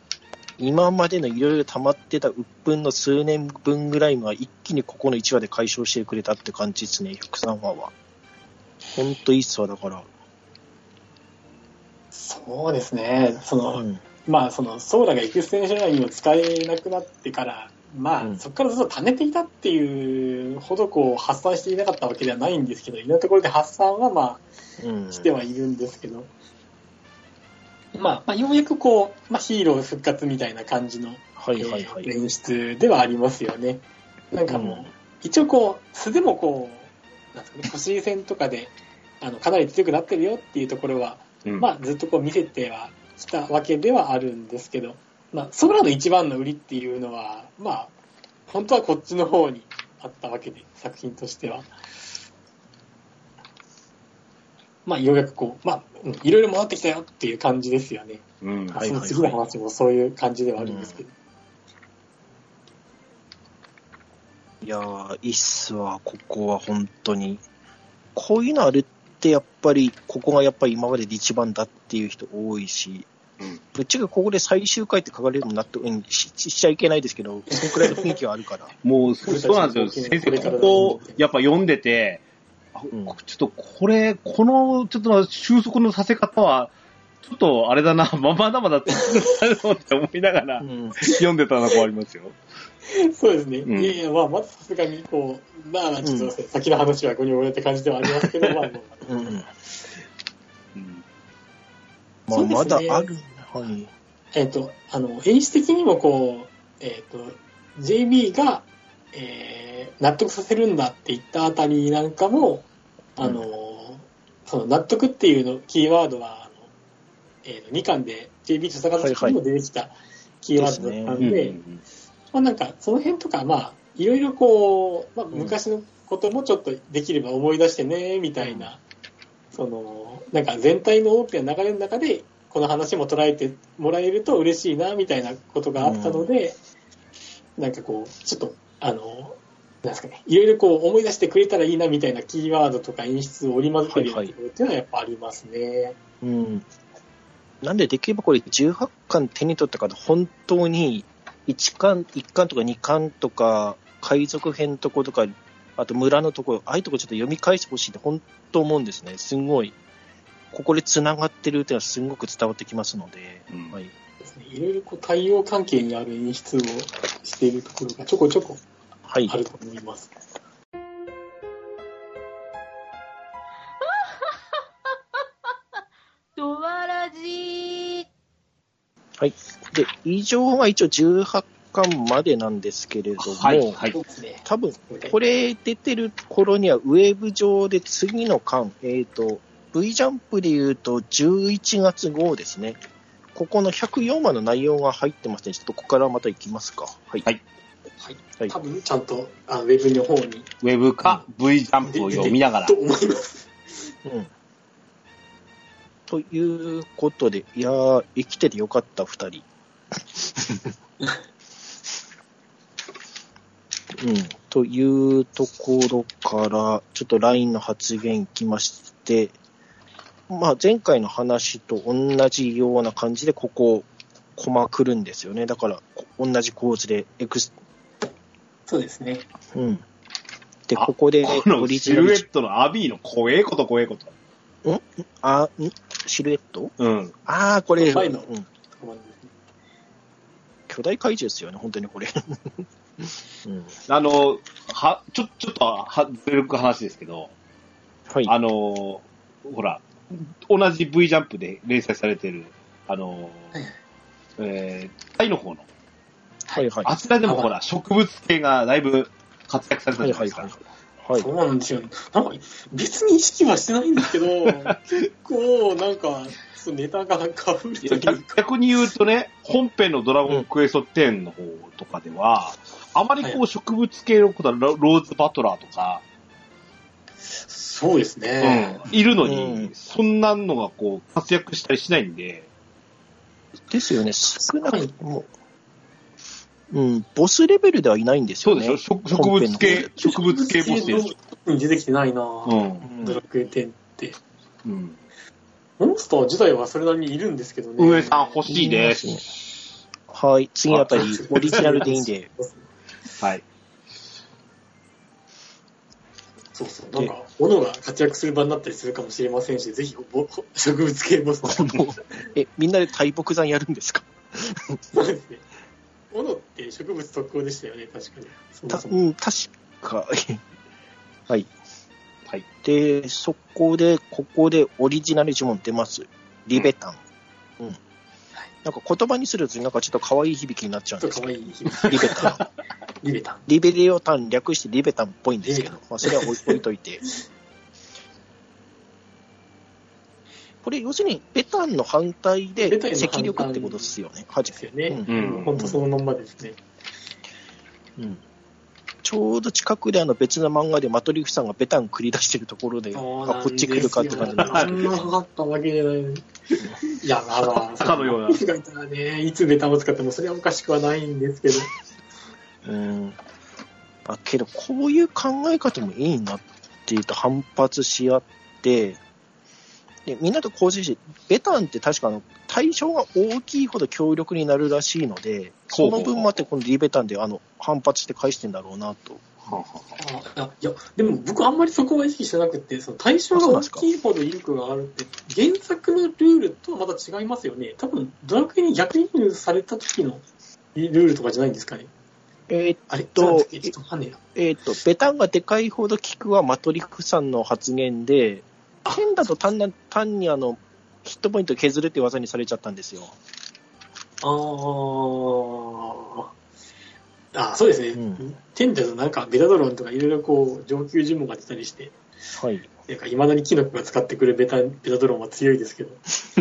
今までのいろいろ溜まってた鬱憤の数年分ぐらいが一気にここの1話で解消してくれたって感じですね、103話は。ほんといいっすわ、だから。そうですね。その、うん。まあ、その、ソーラがエクステンションラインを使えなくなってから、まあ、うん。そこからずっと貯めていたっていうほどこう発散していなかったわけではないんですけど、いろんなところで発散はまうん。あしてはいるんですけど、まあ、まあ、ようやくこう、まあ、ヒーロー復活みたいな感じの、はいはいはい。えー演出ではありますよね。なんかもう、一応こう、素でもこう、なんですかね、腰い戦とかで、あの、かなり強くなってるよっていうところは、うん。まあ、ずっとこう見せてはきたわけではあるんですけど、まあ、ソラの一番の売りっていうのは、まあ、本当はこっちの方にあったわけで、作品としては。まあ、ようやくこう、まあ、うんいろいろ戻ってきたよっていう感じですよね。うん。はいその次の話もそういう感じではあるんですけど。いやー、いいっすわ、ここは本当に。こういうのあるって、やっぱり、ここがやっぱり今までで一番だっていう人多いし、うんぶっちゃけここで最終回って書かれるの納得うんししちゃいけないですけど、そのくらいの雰囲気はあるから。もう、そうなんですよ。先生、ここ、やっぱ読んでて、あうんちょっとこれ、この、ちょっと収束のさせ方は、ちょっとあれだな、ままだまだ続くなのって思いながらうん読んでたのがありますよ。そうですね。うんいやいや、まあ、まずさすがに、こう、まあ、ちょっと、先の話はごにょごにょって感じではありますけど、まあ、もううんうんまあ、そうですねまだある。はい。えっ、と、あの、演出的にもこう、えっ、と、JB が、えー納得させるんだって言ったあたりなんかも、あの、その納得っていうの、キーワードは、あの、えーと2巻で JB と戦った時にも出てきたキーワードだったんで、うんうんまあなんか、その辺とか、まあ、いろいろこう、まあ、ん昔のこともちょっとできれば思い出してね、みたいな、その、なんか全体の大きな流れの中で、この話も捉えてもらえると嬉しいな、みたいなことがあったので、なんかこう、ちょっと、あの、なんですかね、いろいろこう思い出してくれたらいいな、みたいなキーワードとか演出を織り交ぜてるっていうのはやっぱありますね。うん。なんで、できればこれ18巻手に取った方、本当に1巻、1巻とか2巻とか、海賊編のとことか、あと村のところ、ああいうとこちょっと読み返してほしいって本当思うんですね。すごい。ここで繋がってるっていうのはすごく伝わってきますので、うんはい。ですねいろいろこう対応関係にある演出をしているところがちょこちょこはいあ。ると思います。ドワラジー。はい。で、以上が一応18巻までなんですけれども、はい、はい。多分、これ出てる頃にはウェブ上で次の巻、えっ、と、V ジャンプで言うと11月号ですね。ここの104話の内容が入ってますね。ちょっとここからまた行きますか。はい。はいはい。はい多分ちゃんとあのウェブの方にウェブか V ジャンプを読みながらと。思います。うん。ということで、いやー、生きててよかった、二人。うん。というところから、ちょっと LINE の発言いきまして、まあ、前回の話と同じような感じで、ここ、コマ来るんですよね。だから、こ同じ構図で、エクス、そうですね。うん。で、あここで、このオリジナルシルエットのアビーの怖えこと怖えこと。あ、ん？シルエット？うん。ああ、これ、うん、巨大怪獣ですよね、本当にこれ。うん、あの、は、ちょ、ちょっと、は、ずれる話ですけど、はい。あの、ほら、同じ V ジャンプで連載されてる、あの、えー、タイの方の、はいはい。あちらでもほら、植物系がだいぶ活躍されたはいはいじゃないですか。はい。はいそうなんですよ。なんか、別に意識はしてないんですけど、結構、なんか、ネタがかぶる逆逆に言うとね、本編のドラゴンクエスト10の方とかでは、あまりこはう植物系のことはロローズバトラーとか、そうですね。うんいるのうにん、そんなのがこう活躍したりしないんで、ですよね、少なくとも、うん、ボスレベルではいないんですよね。そうでしょ植植物系、植物系ボスでしょ。に出てきてないなうぁ、ん。ドラクエ10って。うん。モンスター自体はそれなりにいるんですけどね。上さん欲しいです。はい、次あたり、オリジナルでいいんで。はい。そうそう。なんか、斧が活躍する場になったりするかもしれませんし、ぜひぼ植物系ボス え、みんなで大木山やるんですか？そうですね。斧ってって植物特攻でしたよね、確かに。そもたそもうん、確か、はい。はい。で、そこで、ここでオリジナル呪文出ます。リベタン。うん。なんか言葉にするとなんかちょっと可愛い響きになっちゃうんですけど、と可愛い響きリベタン。リベタン。リベリオタン略してリベタンっぽいんですけどまあそれは置い置いといて。これ、要するに、ベタンの反対で赤力ってことですよね、はじですよね。うんうん本当そのまんまですね。うんちょうど近くであの別の漫画でマトリフさんがベタン繰り出してるところで、あこっち来るかって感じなんですあんなかかったわけじゃない。いや、まあまあ、かのようなマトリフがいたらね、いつベタンを使ってもそれはおかしくはないんですけど。けど。うん。あ、けど、こういう考え方もいいなっていうと反発し合って、でみんなと構成して、ベタンって確かあの対象が大きいほど強力になるらしいので、その分もあって、このリベタンであの反発して返してんだろうなと。あいや、でも僕あんまりそこは意識してなくて、その対象が大きいほど威力があるって、原作のルールとはまた違いますよね。多分、ドラクエに逆輸入された時のルールとかじゃないんですかね。えーっとえーっと、ベタンがでかいほど効くはマトリフさんの発言で、剣だと単な単にあの、ヒットポイント削るって技にされちゃったんですよ。あー。あ、そうですね。うんテンダとなんかベタドロンとかいろいろこう上級呪文が出たりして、はい。なんか未だにキノコが使ってくるベタベタドロンは強いですけど、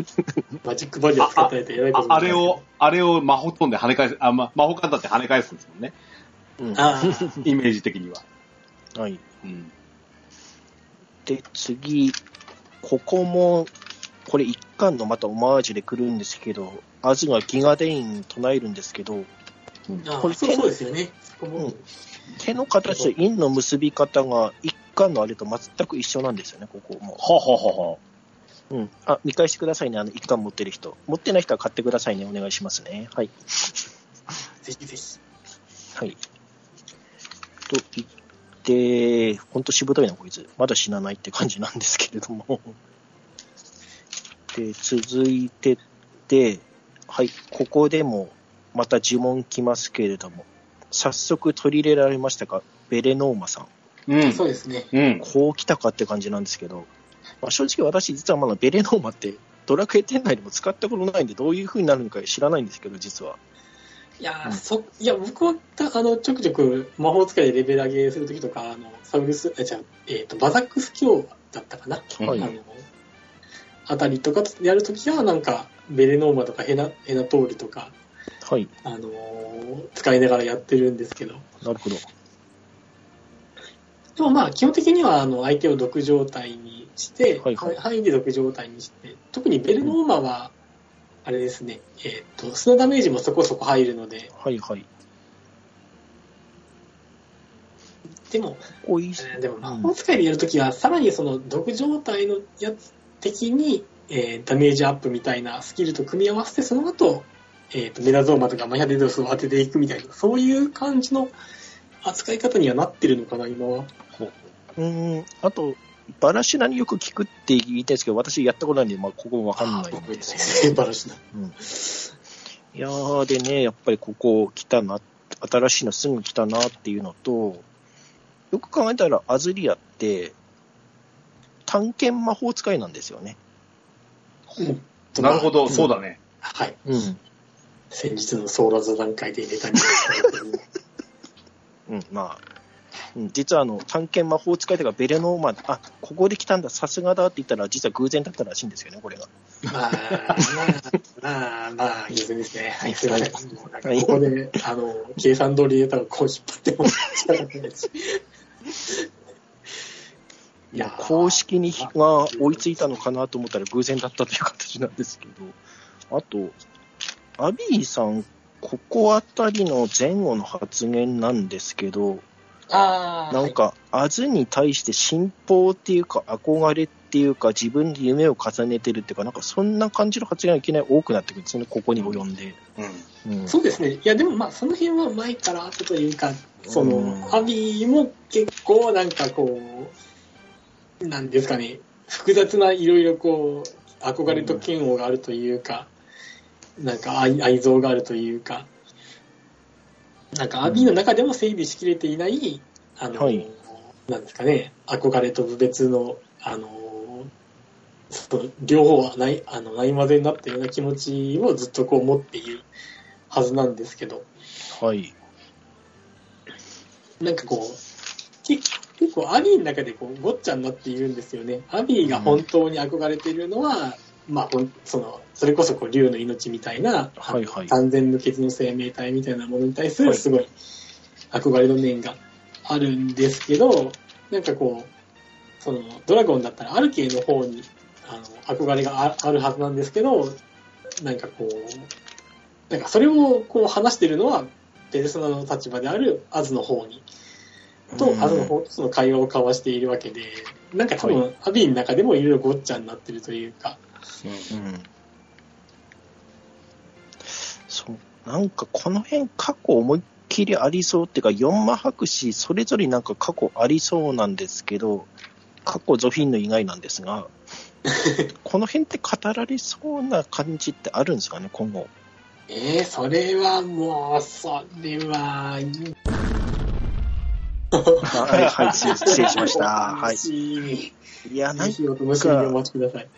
マジックバリア使ってないと偉いことああれを、あれを魔法飛んで跳ね返す、あ、ま、魔法カンタって跳ね返すんですもんね。うん。あ イメージ的には。はい。うん。で、次、ここも、これ一巻のまたオマージュで来るんですけど、アズがギガデイン唱えるんですけど、あこれそうそうですよね。そこもうん手の形と印の結び方が一巻のあれと全く一緒なんですよね、ここも。はははは。うん。あ、見返してくださいね、あの一巻持ってる人。持ってない人は買ってくださいね、お願いしますね。はい。ぜひぜひ。はい。と言って、ほんとしぶといな、こいつ。まだ死なないって感じなんですけれども。で、続いてって、はい、ここでもまた呪文来ますけれども、早速取り入れられましたか、ベレノーマさん。うん。そうですね。うん。こう来たかって感じなんですけど、まあ、正直私実はまだベレノーマってドラクエ店内でも使ったことないんで、どういう風になるのか知らないんですけど、実は。いやー、うんそ、いや、僕は、たあの、ちょくちょく魔法使いでレベル上げするときとか、あの、サウルス、あ、じゃあえっ、と、バザックス教だったかな？はいあの、あたりとかやるときは、なんか、ベレノーマとかヘナ、ヘナトールとか、はい、あのー使いながらやってるんですけど。なるほど。でもまあ、基本的には、あの、相手を毒状態にして、はいはい範囲で毒状態にして、特にベルノーマは、あれですね、えっ、と、砂ダメージもそこそこ入るので、はいはい。でも、ここい。でも魔法使いでやるときは、さらにその毒状態のやつ的に、えーダメージアップみたいなスキルと組み合わせて、その後、えっ、と、メラゾーマとかマヤデドスを当てていくみたいな、そういう感じの扱い方にはなってるのかな、今は。うーん、あと、バラシナによく聞くって言いたいですけど、私やったことないんで、まあ、ここわかんないん僕ですよ。バラシナ。いやー、でね、やっぱりここ来たな、新しいのすぐ来たなっていうのと、よく考えたらアズリアって、探検魔法使いなんですよね。なるほど、うんそうだね。はい。うん。先日のソーラー座談会でネタに うん、まあ、うん、実はあの、探検魔法使いとかベレノーマン、あ、ここで来たんだ、さすがだって言ったら、実は偶然だったらしいんですよね、これが。まあ、まあ、まあ、いいですね。はい、すいません。ここで、あの、計算通りで多分こう引っ張っても仕方ないです。いやー公式にが追いついたのかなと思ったら偶然だったという形なんですけど、あと、アビーさん、ここあたりの前後の発言なんですけど、ああ、なんか、アズに対して信奉っていうか、憧れっていうか、自分で夢を重ねてるっていうか、なんかそんな感じの発言がいきなり多くなってくるんですよね、ここに及んで。うん。うんそうですね。いや、でもまあ、その辺は前からあったというか、その、うんアビーも結構なんかこう、なんですかね、複雑ないろいろこう、憧れと嫌悪があるというか、なんか愛愛憎があるというか、なんかアビーの中でも整備しきれていない、あの、はいなんですかね、憧れと部別の、あの、両方はない、あの、ないまぜになったような気持ちをずっとこう持っているはずなんですけど、はい。なんかこう、け結構アビーの中でこうごっちゃになっているんですよね。アビーが本当に憧れているのは、まあほん、その、それこそこう竜の命みたいな、はいはい。完全無欠の生命体みたいなものに対するはい。すごい憧れの面があるんですけど、なんかこう、そのドラゴンだったらアルケイの方にあの憧れがああるはずなんですけど、なんかこう、なんかそれをこう話してるのは、ペルソナの立場であるアズの方に、とう、ん。アズの方とその会話を交わしているわけで、なんか多分、はアビーの中でもいろいろごっちゃになってるというか、うん。そう。なんかこの辺過去思いっきりありそうっていうか、四魔博士それぞれなんか過去ありそうなんですけど、過去ゾフィンの以外なんですが、この辺って語られそうな感じってあるんですかね、今後。えー、それはもう、それは、はい、はい、失礼しました。はい。い。いや、なんぜひお楽しみにお待ちください。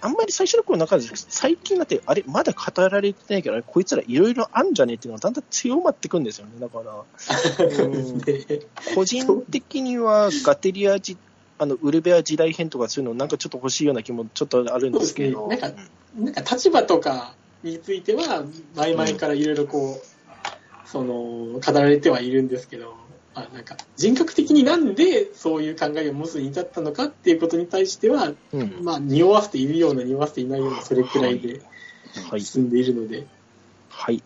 あんまり最初の頃なんか最近だって、あれ、まだ語られてないけど、こいつらいろいろあんじゃねっていうのがだんだん強まってくんですよね。だから、うんで個人的にはガテリアじ、あの、ウルベア時代編とかそういうのなんかちょっと欲しいような気もちょっとあるんですけど。そうですねなんか立場とかについては、前々からいろいろこう、その、語られてはいるんですけど、あなんか人格的になんでそういう考えを持つに至ったのかっていうことに対しては、うん。うんまあ、匂わせているような、匂わせていないような、それくらいではい。進んでいるので、はい。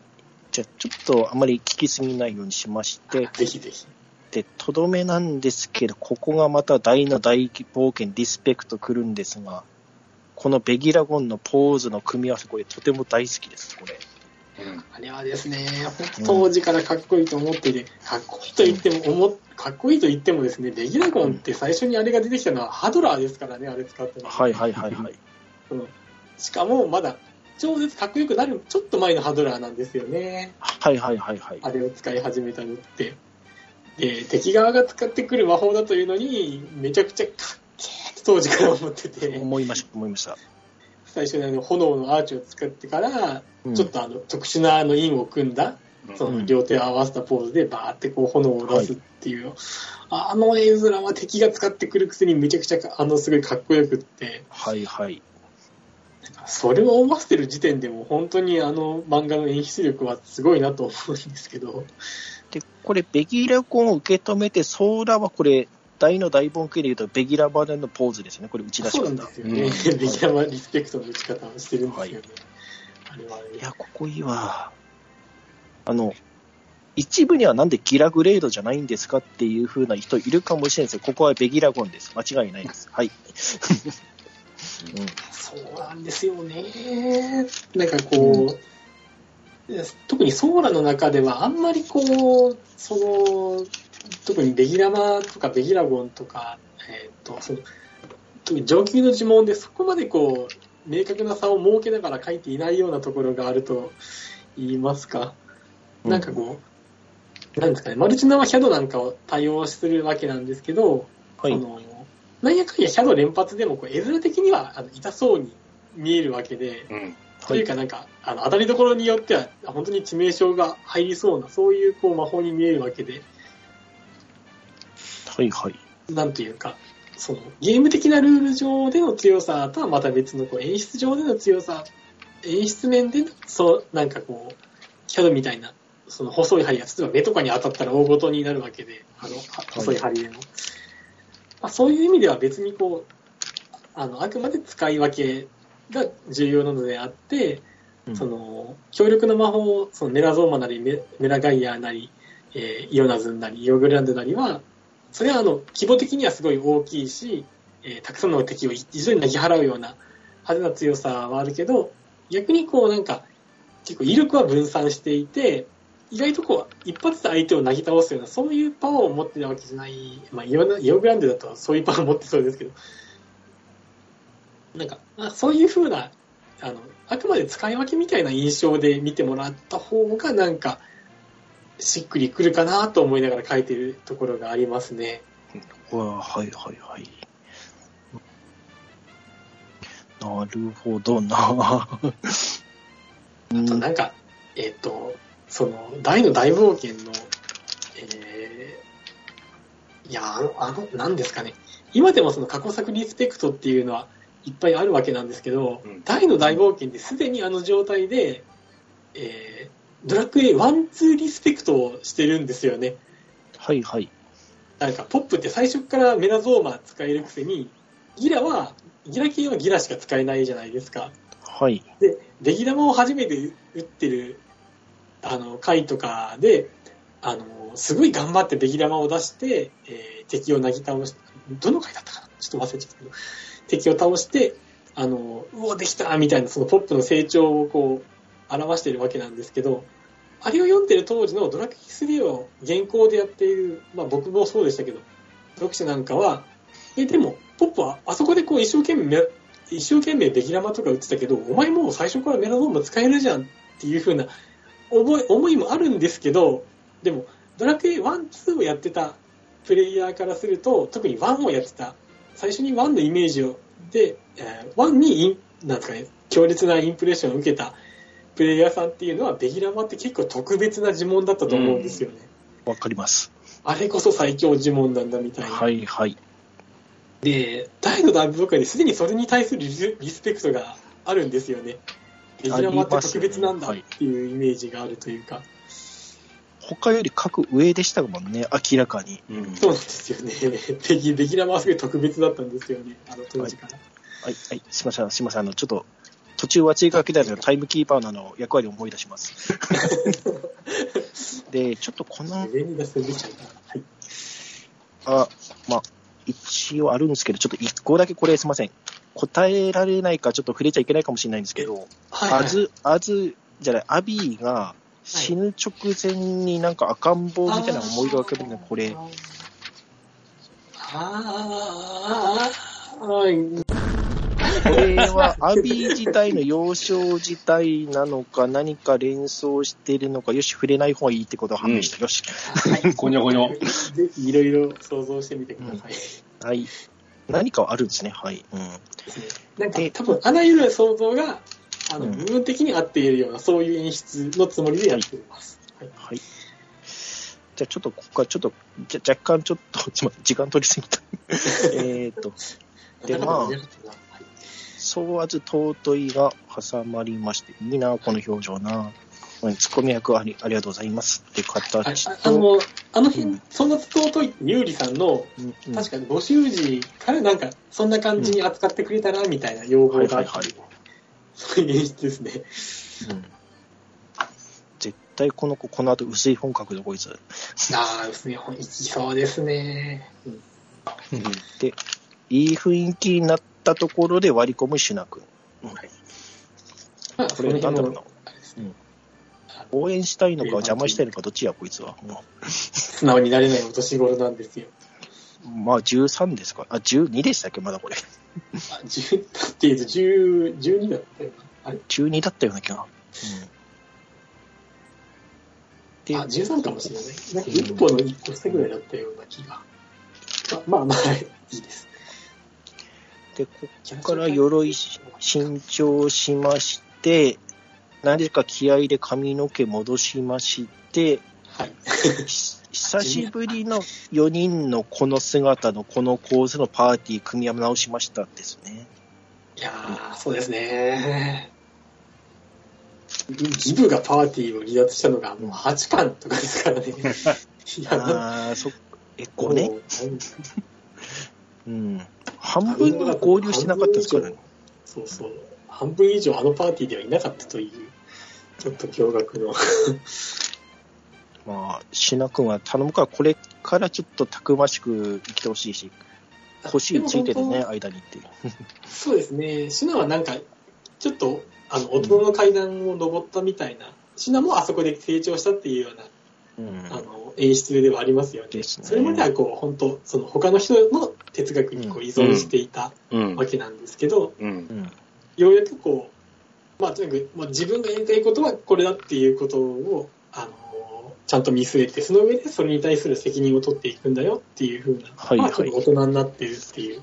じゃあ、ちょっとあまり聞きすぎないようにしまして、ぜひぜひ。で、とどめなんですけど、ここがまた大の大冒険、リスペクト来るんですが、このベギラゴンのポーズの組み合わせ、これとても大好きです、これ。あれはですね、本当当時からかっこいいと思っていて、かっこいいと言っても、思っかっこいいと言ってもですね、ベギラゴンって最初にあれが出てきたのはハドラーですからね、あれ使ってるのはいはいはいはい。しかもまだ超絶かっこよくなるちょっと前のハドラーなんですよね。はいはいはいはい。あれを使い始めたのって。で、敵側が使ってくる魔法だというのに、めちゃくちゃかっけーって当時から思ってて、思いました、思いました。最初にあの炎のアーチを使ってから、うん。ちょっとあの特殊なあの印を組んだ、その両手を合わせたポーズでバーってこう炎を出すっていう、あの絵面は敵が使ってくるくせにめちゃくちゃあのすごいかっこよくって、はいはい。それを思わせてる時点でも本当にあの漫画の演出力はすごいなと思うんですけど、で、これ、ベギラゴンを受け止めて、ソーラはこれ、大の大本家で言うと、ベギラバネのポーズですね。これ打ち出しそうなん方。ですよね。うんベギラはリスペクトの打ち方をしてるんですよね。はねいや、ここいいわ。あの、一部にはなんでギラグレードじゃないんですかっていう風な人いるかもしれないですけど、ここはベギラゴンです。間違いないです。はい。そうなんですよね。なんかこう、特にソーラの中ではあんまりこう、その、特にベギラマとかベギラゴンとか、えっ、と、その、特に上級の呪文でそこまでこう、明確な差を設けながら書いていないようなところがあると言いますか。うんなんかこう、なんですかね、マルチナはシャドウなんかを対応するわけなんですけど、はいそ。のなんやかんやシャドウ連発でもこう絵面的にはあの痛そうに見えるわけで、うん。というかなんか、あの当たりどころによっては本当に致命傷が入りそうな、そういうこう魔法に見えるわけで、はいはい。なんというか、そのゲーム的なルール上での強さとはまた別のこう演出上での強さ、演出面での、そう、なんかこう、シャドウみたいな、その細い針が、例えば目とかに当たったら大ごとになるわけで、あの、は細い針でも。まあ、そういう意味では別にこう、あの、あくまで使い分けが重要なのであって、うんその、強力な魔法、そのメラゾーマなり、メメラガイアなり、えーイオナズンなり、イオグランドなりは、それはあの、規模的にはすごい大きいし、えーたくさんの敵を一度に投げ払うような派手な強さはあるけど、逆にこうなんか、結構威力は分散していて、意外とこう、一発で相手をなぎ倒すような、そういうパワーを持ってるわけじゃない、まあ、イオイオグランドだとそういうパワーを持ってそうですけど、なんか、まあそういう風な、あの、あくまで使い分けみたいな印象で見てもらった方が、なんか、しっくりくるかなと思いながら書いてるところがありますね。わはいはいはい。なるほどな。あとなんか、えっ、と、その、大の大冒険の、えー、いや、あの、あの、なんですかね。今でもその過去作リスペクトっていうのはいっぱいあるわけなんですけど、うん大の大冒険ですでにあの状態で、えー、ドラクエ1、2リスペクトをしてるんですよね。はいはい。なんか、ポップって最初からメラゾーマ使えるくせに、ギラは、ギラ系はギラしか使えないじゃないですか。はい。で、ベギ玉を初めて打ってる、あの、回とかで、あの、すごい頑張ってベギ玉を出して、えー敵をなぎ倒し、どの回だったかな？ちょっと忘れちゃったけど、敵を倒して、あの、うお、できたみたいな、そのポップの成長をこう、表しているわけなんですけど、あれを読んでる当時のドラクエ3を現行でやっている、まあ僕もそうでしたけど、読者なんかは、え、でも、ポップはあそこでこう一生懸命、一生懸命ベギラマとか打ってたけど、お前もう最初からメラノーム使えるじゃんっていう風な思い思いもあるんですけど、でも、ドラクエ1、2をやってたプレイヤーからすると、特に1をやってた、最初に1のイメージを、で、えー1に、なんかね、強烈なインプレッションを受けたプレイヤーさんっていうのは、ベギラマって結構特別な呪文だったと思うんですよね。わかります。あれこそ最強呪文なんだみたいな。はいはい。で、大のダブルにすでにそれに対するリスリスペクトがあるんですよね。ベギラマって特別なんだっていうイメージがあるというか。他より格上でしたもんね、明らかに。うんそうなんですよね。ベギベギラマはすごい特別だったんですよね。あの当時から。はい、はい、すいません、すいません、あの、ちょっと、途中は追加けたのタイムキーパーのあの役割を思い出します。で、ちょっとこの。はい。あ、まあ、一応あるんですけど、ちょっと一個だけこれすいません。答えられないかちょっと触れちゃいけないかもしれないんですけど、はい、はい。アズ、アズ、じゃない、アビーが死ぬ直前になんか赤ん坊みたいな思いがけるの、これ。あーあー、はい。これはアビー自体の幼少自体なのか、何か連想してるのか、よし、触れない方がいいってことを判明した。よし。ごにょごにょ。ぜひいろいろ想像してみてください。はい。何かはあるんですね。はい。うん。なんか多分あらゆる想像が、あの、うん部分的に合っているような、そういう演出のつもりでやっています。はい。はい。じゃあちょっと、ここからちょっと、じゃ若干ちょっと、すいません、時間取りすぎた。えっと、でまあはいそうあず尊いが挟まりまして、いいな、この表情な。うんツッコミ役ありありがとうございますってはい形あの、あの辺うん、そんな尊いゆうりさんの、うんうん確かに募集時からなんか、そんな感じに扱ってくれたら、みたいな要望があって、はいはいはいそういう演出ですね。うん絶対この子、この後薄い本書くぞ、こいつ。ああ、ですね、いきそうですね。で、いい雰囲気になったところで割り込むシュナ君。まあ、これなんだろうな。応援したいのか邪魔したいのかどっちや、こいつは。も素直になれないお年頃なんですよ。うまあ13ですか。あ、12でしたっけ、まだこれ。あ、10だって言うと10、12だったよな。あれ？12だったような気が。うんで、あ、13かもしれない。なんか一歩の一個下ぐらいだったような気が。まあまあ、はいいいです。で、ここから鎧し新調しまして、なぜか気合で髪の毛戻しまして、はい。ひ久しぶりの4人のこの姿のこの構図のパーティー組み直しましたですね。いやー、そうですね。ギブがパーティーを離脱したのがもう8巻とかですからね。いや、ああ、そっえ、5年？うん。半分に合流してなかったですからね。そうそう。半分以上あのパーティーではいなかったという、ちょっと驚愕の。まあ、シナ君は頼むから、これからちょっとたくましく生きてほしいし、腰ついてるね、間にっていう。そうですね。シナはなんか、ちょっと、あの、大人の階段を登ったみたいな、シナもあそこで成長したっていうような、うん。あの、演出ではありますよね。ねそれまではこう、本当その他の人の哲学にこう依存していたうんわけなんですけど。ようやくこう、まあ、とにかく、まあ、自分がやりたいことはこれだっていうことを、あの、ちゃんと見据えて、その上でそれに対する責任を取っていくんだよっていうふうな、はいまあ、ちょっと大人になってるっていう、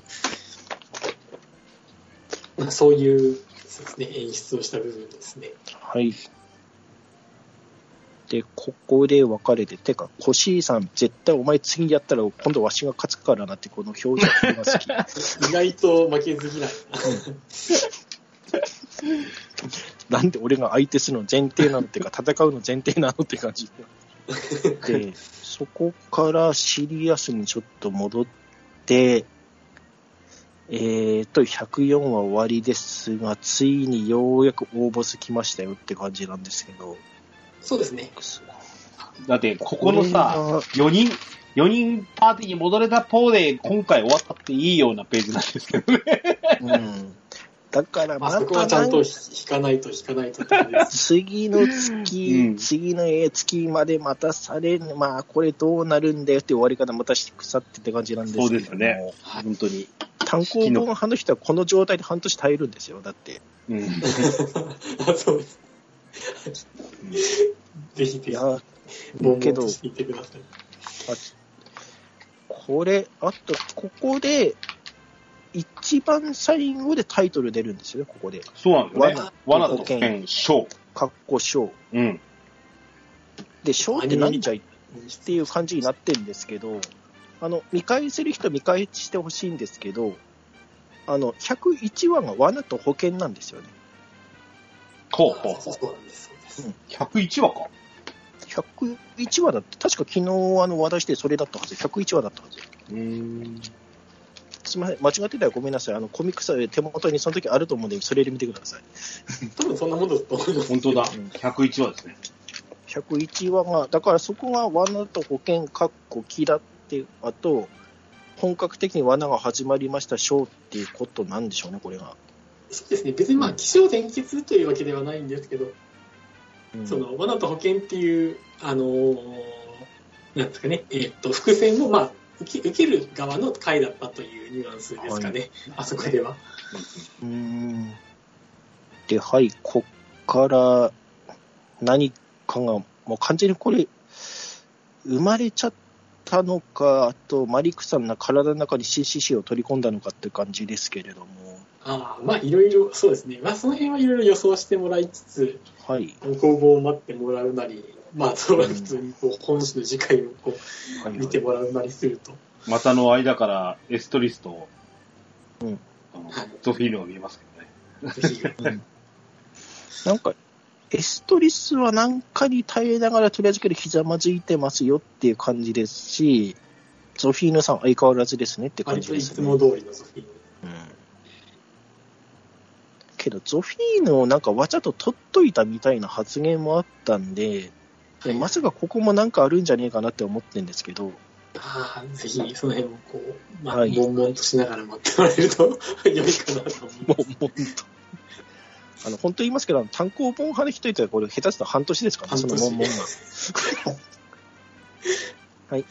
まあ、そういうそうです、ね、演出をした部分ですね。はい。で、ここで別れて、てか、コシーさん、絶対お前次やったら今度わしが勝つからなって、この表情が好き。意外と負けず嫌いな。なんで俺が相手するの前提なのっていうか、戦うの前提なのって感じで。で、そこからシリアスにちょっと戻って、えーと、104話終わりですが、ついにようやく大ボス来ましたよって感じなんですけど、そうですね。だって、ここのさ、4人、4人パーティーに戻れたポーで、今回終わったっていいようなページなんですけどね。うん。だからまあ、まそこはちゃんと引かないと引かないと。次の月、うん次の月までまたされる、まあこれどうなるんだよって終わり方またして腐ってって感じなんですけどそうですよね。本当に。単行本派の人はこの状態で半年耐えるんですよ、だって。うん。あ そうです。ぜひぜひ、いや、悶けど々としていってください。これ、あと、ここで、一番最後でタイトル出るんですよね、ここで。そうなんですよね罠。罠と保険、賞。かっこ章。うん。で、章ってなんじゃいっていう感じになってるんですけど、あの、見返せる人見返してほしいんですけど、あの、101話が罠と保険なんですよね。ほうほうほそうそうなんです。そうですう。101話か。101話だって、確か昨日あの話題してそれだったはず。101話だったはず。うん。すみません、間違ってたらごめんなさい。あの、コミックス手元にその時あると思うんで、それで見てください。多分そんなもんだと思います。本当だ。ん101話ですね。101話が、だからそこが罠と保険、かっこ木だって、あと、本格的に罠が始まりました、ショーっていうことなんでしょうね、これが。そうですね。別にまあ、気象転結というわけではないんですけど、うん。その、罠と保険っていう、あのーなんですかね、えーっと、伏線もまあ、受け受ける側の回だったというニュアンスですかね、あそこでは。うーん。で、はい、こっから何かが、もう完全にこれ、生まれちゃったのか、あと、マリックさんの体の中に CCC を取り込んだのかって感じですけれども、ああ、まあ、いろいろ、そうですね。まあ、その辺はいろいろ予想してもらいつつ、はい。工房を待ってもらうなり、まあ、それは普通にこう、本誌の次回をこう、はい見てもらうなりすると。またの間からエストリスと、うんあのはいゾフィーヌが見えますけどね。ぜひ、なんか、エストリスはなんかに耐えながらとりあえずけどひざまずいてますよっていう感じですし、ゾフィーヌさん相変わらずですねって感じですね。つも通りのソフィー。うんけど、ゾフィーヌをなんかわざと取っといたみたいな発言もあったんで、でまさかここもなんかあるんじゃねえかなって思ってんですけど、ああ、ぜひ、その辺もこう、まあ、はい悶々としながら待ってもらえると 良いかなと思いもます。う、もう、あの、本当言いますけど、単行本派の人いたらこれ下手すると半年ですからね、その文言が。はい。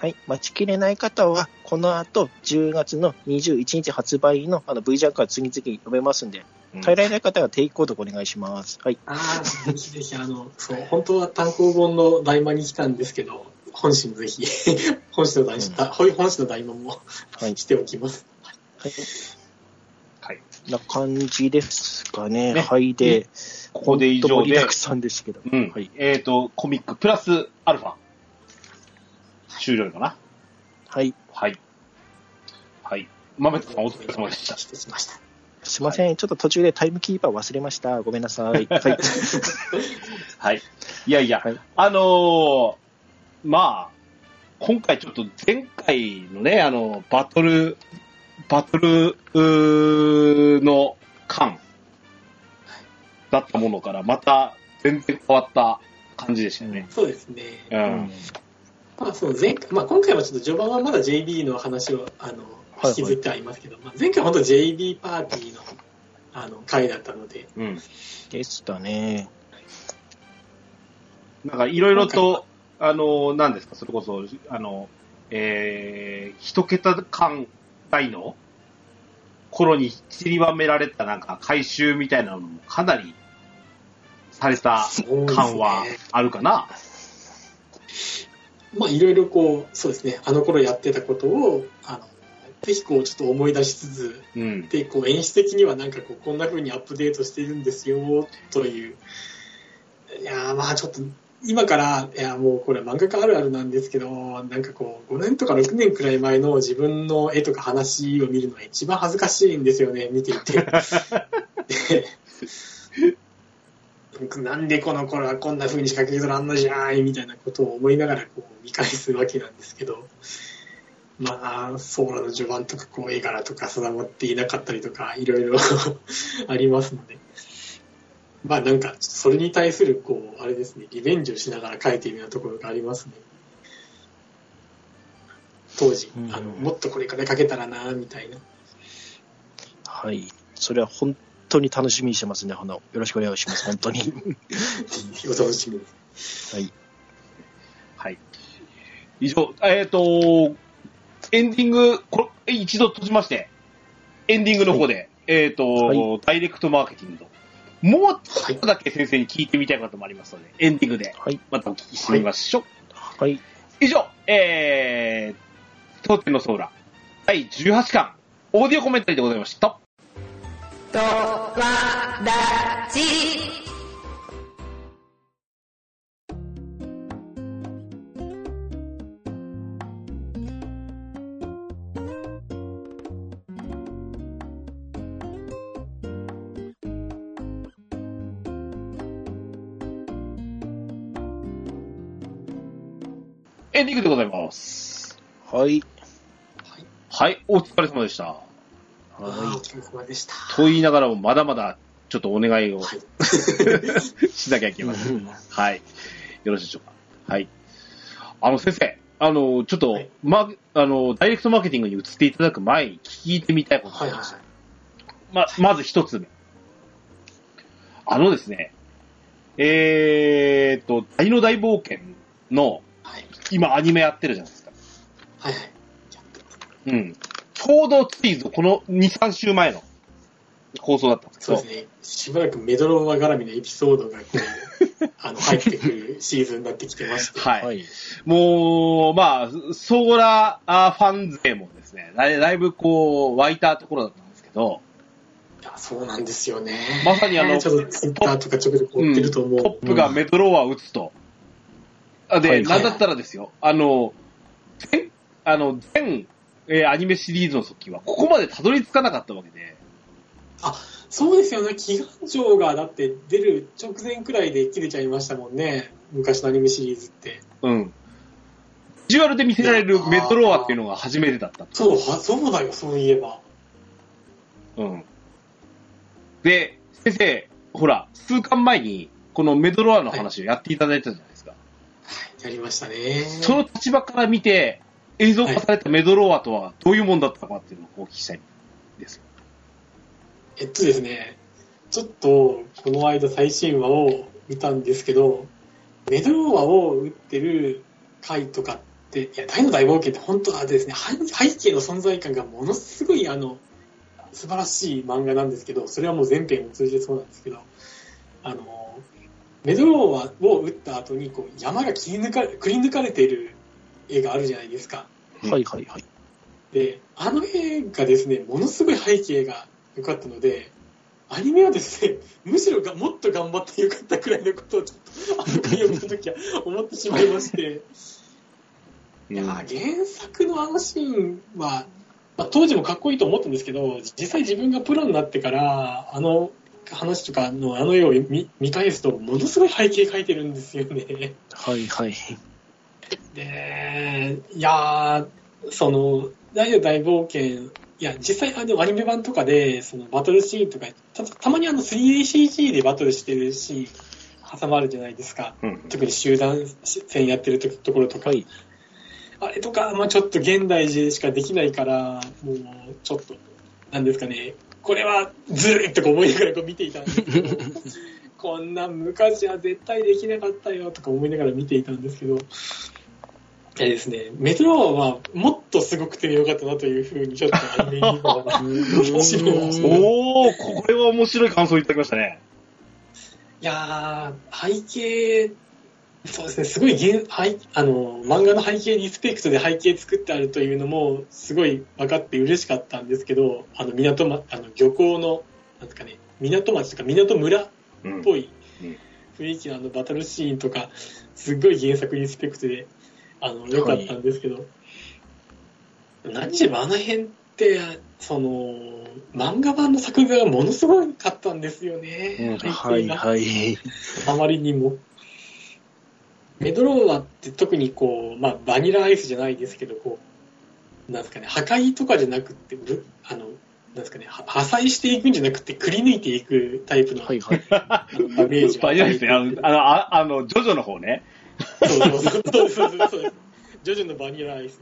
はい。待ちきれない方は、この後、10月の21日発売のあの V ジャンから次々読めますんで、うん耐えられない方は定期購読お願いします。はい。ああ、ぜひぜひ、あの、そう、本当は単行本の大魔に来たんですけど、本誌もぜひ、本誌の大、うん本誌の大魔もはい。しておきます。はい。はい。な感じですかね。ねはい。で、ここで以上で本当盛りだく、さんですけど。うん。はい。えっ、と、コミックプラスアルファ。終了かな。はい。はい。はい。さんお疲れ様でした。してきました。すいません。ちょっと途中でタイムキーパー忘れました。ごめんなさい。はい。はい。いやいや、はいあのーまあ、今回ちょっと前回のね、あの、バトル、バトルの感だったものから、また全然変わった感じでしたよね。そうですね。うん。うんまあ、その前回、まあ、今回はちょっと序盤はまだ JB の話を、あの、はい引きずってはいますけど、まあ、前回は本当 JB パーティーの、あの、回だったので、うん。でしたね。なんかいろいろと、あの、なんですか、それこそ、あの、えー、一桁間台の頃に散りばめられたなんか回収みたいなのもかなりされた感はあるかな。まあいろいろこう、そうですね、あの頃やってたことを、あの、ぜひこうちょっと思い出しつつ、うん。で、こう演出的にはなんかこう、こんな風にアップデートしてるんですよ、という。いやーまあちょっと、今から、いやもうこれ漫画家あるあるなんですけど、なんかこう、5年とか6年くらい前の自分の絵とか話を見るのが一番恥ずかしいんですよね、見ていて。でなんでこの頃はこんな風に仕掛けとらんのじゃーいみたいなことを思いながらこう見返すわけなんですけど、まあ、ソーラの序盤とかこう絵柄とか定まっていなかったりとか、いろいろ ありますので、まあなんか、それに対するこう、あれですね、リベンジをしながら描いているようなところがありますね。当時、うんあの、もっとこれから描けたらな、みたいな。はい。それは本当に楽しみにしてますね、花を。よろしくお願いします、本当に。お楽しみに。はい。はい。以上、えっ、と、エンディング、これ、一度閉じまして、エンディングの方で、えっ、と、はいダイレクトマーケティングと、もうちょっとだけ先生に聞いてみたいこともありますので、エンディングではい。またお聞きしてみましょう。はい。以上、えー、当店のソーラ、第18巻、オーディオコメンタリーでございました。とわらじ。エンディングでございます。はい。はい、お疲れ様でした。ああ、おは疲れ様でした。と言いながらも、まだまだ、ちょっとお願いをはい。しなきゃいけい。ません。はい。よろしいでしょうか。はい。あの、先生、あの、ちょっと、はいま、あの、ダイレクトマーケティングに移っていただく前に聞いてみたいことがあはいはいりました。ま、まず一つ目。あのですね、えーっと、大の大冒険の、はい。今アニメやってるじゃないですか。はいはい。うん。ちょうどついぞ、この2、3週前の放送だったんですそうですね。しばらくメドローア絡みのエピソードがこう、あの、入ってくるシーズンになってきてまして。はい。はい。もう、まあ、ソーラーファン勢もですね、だいだいぶこう、湧いたところだったんですけど、いや、そうなんですよね。まさにあのちょっとツイッターとかちょくちょく追ってると思う。トップがメトロワを打つと。あで、はいなんだったらですよ、あの、全、あの、全、えーアニメシリーズの時は、ここまでたどり着かなかったわけで、そうですよね。祈願城がだって出る直前くらいで切れちゃいましたもんね。昔のアニメシリーズって。うん。ビジュアルで見せられるメトロワっていうのが初めてだったと。そう、はそうだよ、そういえば。うん。で、先生、ほら、数巻前に、このメトロワの話をやっていただいたじゃない。やりましたね。その立場から見て、映像化されたメドロワとはどういうもんだったのかっていうのをお聞きしたいんですよ。えっとですね、ちょっと、この間最新話を見たんですけど、メドローアを打ってる回とかって、いや、大の大冒険って本当はですね、背背景の存在感がものすごい、あの、素晴らしい漫画なんですけど、それはもう全編を通じてそうなんですけど、あの、メドローアを打った後に、こう、山が切り抜かれ、くり抜かれている絵があるじゃないですか。はいはいはい。で、あの絵がですね、ものすごい背景が良かったので、アニメはですね、むしろがもっと頑張って良かったくらいのことをちょっと、あの回を見たときは思ってしまいまして、いや、原作のあのシーンは、まあ、当時もかっこいいと思ったんですけど、実際自分がプロになってから、あの話とかのあの絵を見見返すと、ものすごい背景描いてるんですよね。はいはい。で、いやー、その、大の大冒険、いや、実際あのアニメ版とかで、そのバトルシーンとか、たたまにあの 3DCG でバトルしてるシーン挟まるじゃないですか。うん。特に集団戦やってるとところとか。はい。あれとか、まあちょっと現代でしかできないから、もうちょっと、なんですかね、これはずるいとか思いながらこう見ていたんですけど、こんな昔は絶対できなかったよとか思いながら見ていたんですけど、えーですね、メトロはもっとすごくてよかったなというふうにちょっとおー、これは面白い感想いただきましたね。いやー、背景そうですね、すごい原背あの漫画の背景リスペクトで背景作ってあるというのも、すごい分かって嬉しかったんですけど、あの港、ま、あの漁港の、なんですかね、港町とか港村っうんぽいうん雰囲気のあのバトルシーンとか、すっごい原作リスペクトで、あの、良かったんですけど、何しろあの辺って、その、漫画版の作画がものすごかったんですよね。背はいはい。あまりにも。メドローアって特にこう、まあ、バニラアイスじゃないですけど、こう、なんですかね、破壊とかじゃなくて、ぶあの、なんですかね、は破砕していくんじゃなくて、くり抜いていくタイプのはいはい。ダメージが。バニラですね。あの、あの、ああのジョジョの方ね。そうそうそう、そう。ジョジョのバニラアイス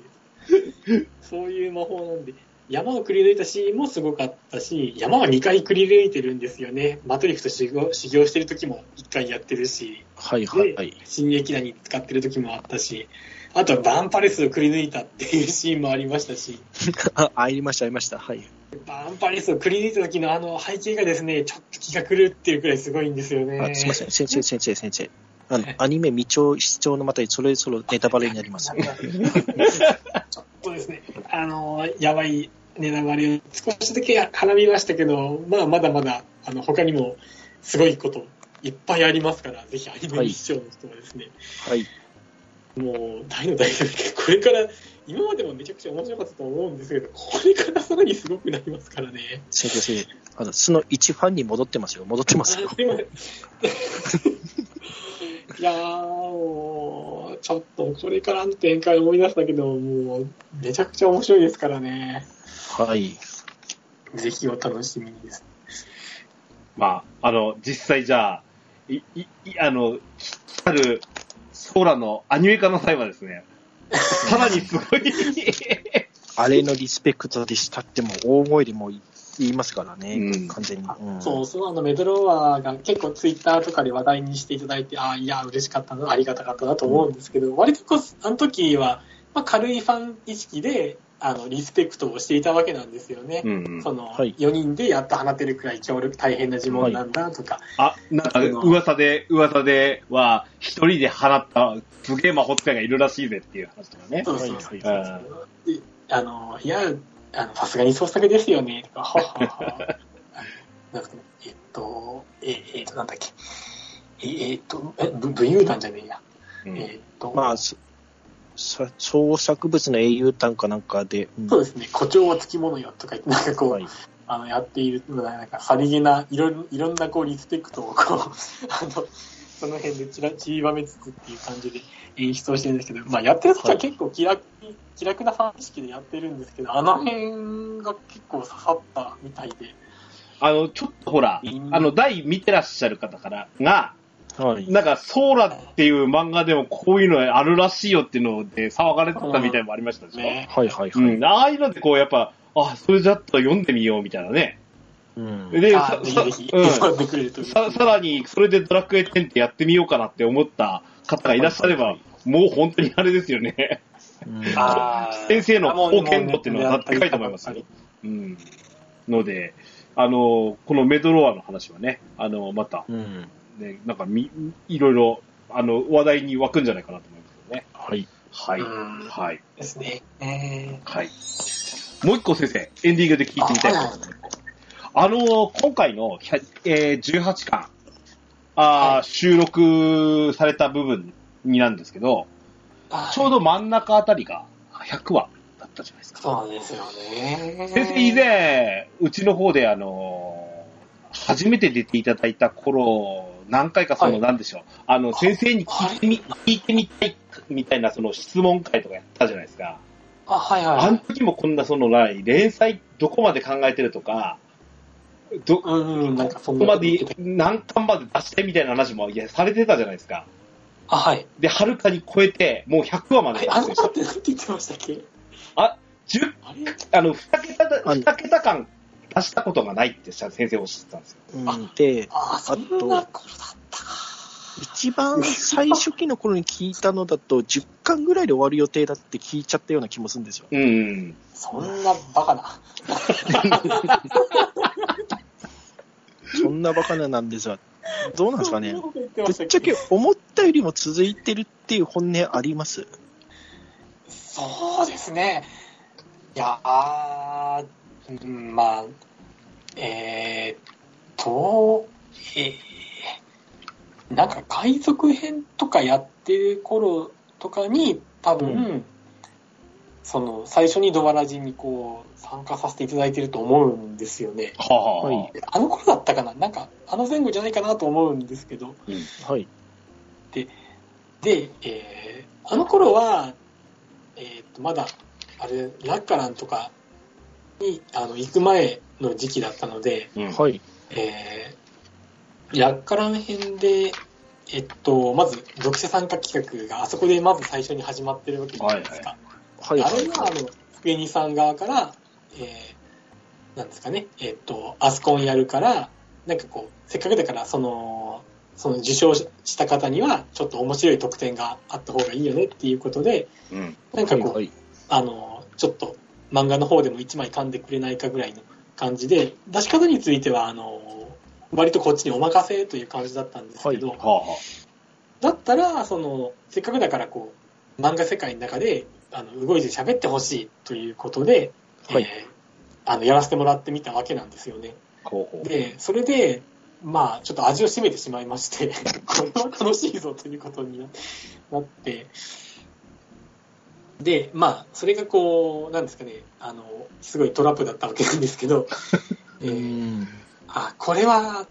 です。そういう魔法なんで、山をくり抜いたシーンもすごかったし、山は2回くり抜いてるんですよね。マトリックと修行修行してる時も1回やってるし、はいはいはでい。新劇団に使ってる時もあったし、あとはバンパレスをくり抜いたっていうシーンもありましたし、あ、ありました、ありました。はい。バンパレスをくり抜いた時のあの背景がですね、ちょっと気が狂ってるくらいすごいんですよね。あすいません、先生、先生、先生。あの、アニメ未聴、視聴のまたにそれぞれネタバレになります。ちょっとですね、あの、やばいネタバレを少しだけ絡みましたけど、まあ、まだまだ、あの、他にもすごいこといっぱいありますから、ぜひアニメ一視聴の人はですね、はい。もう大の大丈夫で、これから、今までもめちゃくちゃ面白かったと思うんですけど、これからさらにすごくなりますからね。先生、先生。あの、その一ファンに戻ってますよ。戻ってますよあ。すいやー、もう、ちょっとこれからの展開思い出したけど、もう、めちゃくちゃ面白いですからね。はい。ぜひお楽しみにです。まあ、あの、実際じゃあ、い、い、いあの、来たる、ソーラのアニメ化の際はですね、さらにすごい、あれのリスペクトでしたっても大声でもう言いますからね、うん。完全に。うん。そうそう、あの、メドロワーが結構ツイッターとかで話題にしていただいて、ああ、いや、嬉しかったな、ありがたかったなと思うんですけど、割とこう、あの時は、まあ、軽いファン意識で、あの、リスペクトをしていたわけなんですよね。うんその、はい。4人でやっと放てるくらい強力、大変な呪文なんだとか、あ、なんか噂で、噂では、一人で放った、すげえ魔法使いがいるらしいぜっていう話とかね。そうそうそうはいはい。であの、いや、あの、さすがに創作ですよね、とか、はっはっは。えっと、え、えっと、なんだっけ。え、えっと、え、ぶ武勇団じゃねえや。うんえっと、まあ、そさ創作物の英雄譚かなんかで、うんそうですね、誇張はつきものよとか言って、なんかこう、はいあの、やっている、なんか、さりげな、いろんいろんな、こう、リスペクトを、こう、あの、その辺でちら散りばめつつっていう感じで演出をしてるんですけど、まあ、やってる時は結構気楽に、気楽なファン意識でやってるんですけど、あの辺が結構刺さったみたいで、あの、ちょっとほらうん、あの、第見てらっしゃる方からが、はい。なんか、ソーラっていう漫画でもこういうのあるらしいよっていうので騒がれてたみたいのもありましたでしょ。ね。はいはいはい。うん、ああいうのでこう、やっぱ、あ、それじゃっと読んでみようみたいなね。うんで、あさ。ささらに、それでドラクエ10ってやってみようかなって思った方がいらっしゃれば、もう本当にあれですよね。うん先生の貢献度っていうのは高いと思いますよ。うん。ので、あの、このメドロアの話はね、あの、また、うん。ね、なんかみ、いろいろ、あの、話題に湧くんじゃないかなと思いますよね。はい。はい。うんはい。ですね。えはい。もう一個先生、エンディングで聞いてみたいと思います。あの、今回の、えー18巻、あーはい収録された部分になんですけど、ーちょうど真ん中あたりが100話だったじゃないですか。そうですよね。先生以前、うちの方であの、初めて出ていただいた頃、何回かその、はいなんでしょう、あの、先生に聞いてみ、聞いてみたい、みたいなその質問会とかやったじゃないですか。あ、はいはいはい。あの時もこんなその、連載どこまで考えてるとか、ど、うんうん、なんかそんここまで何巻まで出したいみたいな話も、いや、されてたじゃないですか。あ、はい。で、はるかに超えて、もう100話までえ、あの達成した子って何て言ってましたっけ？あ、10、あれ？あの、2桁だ、あの2桁間出したことがないって先生おっしゃってたんですよ。うんで、あ、そんな頃だったか。一番最初期の頃に聞いたのだと、10巻ぐらいで終わる予定だって聞いちゃったような気もするんですよ。うん。そんなバカな。そんなバカななんですが、どうなんですかね。ぶっちゃけけ思っったよりも続いてるっていう本音あります。そうですね。いやあー、うんまあ、えーっと、えーなんか海賊編とかやってる頃とかに、多分、うその、最初にドバラジにこう、参加させていただいてると思うんですよね。はい。あの頃だったかな？なんか、あの前後じゃないかなと思うんですけど、はい。で、えーあの頃は、えーっと、まだ、あれ、ラッカランとかに、あの、行く前の時期だったので、うんはい。えー、ラッカラン編で、えっと、まず、読者参加企画があそこでまず最初に始まってるわけじゃないですか。はい。あれは、あの、福江さん側から、えー、なんですかね、えっと、アスコンやるから、なんかこう、せっかくだから、その、その受賞した方には、ちょっと面白い特典があった方がいいよねっていうことで、うん。なんかこう、はい。あの、ちょっと漫画の方でも1枚噛んでくれないかぐらいの感じで、出し方については、あの、割とこっちにお任せという感じだったんですけど、はあ、はだったら、その、せっかくだからこう、漫画世界の中で、あの、動いて喋ってほしいということで、はいえーあの、やらせてもらってみたわけなんですよね。あ。ほうほう。で、それで、まあ、ちょっと味を占めてしまいまして、これは楽しいぞということになって、で、まあ、それがこう、なんですかね、あの、すごいトラップだったわけなんですけど、えうーん。あ、これは、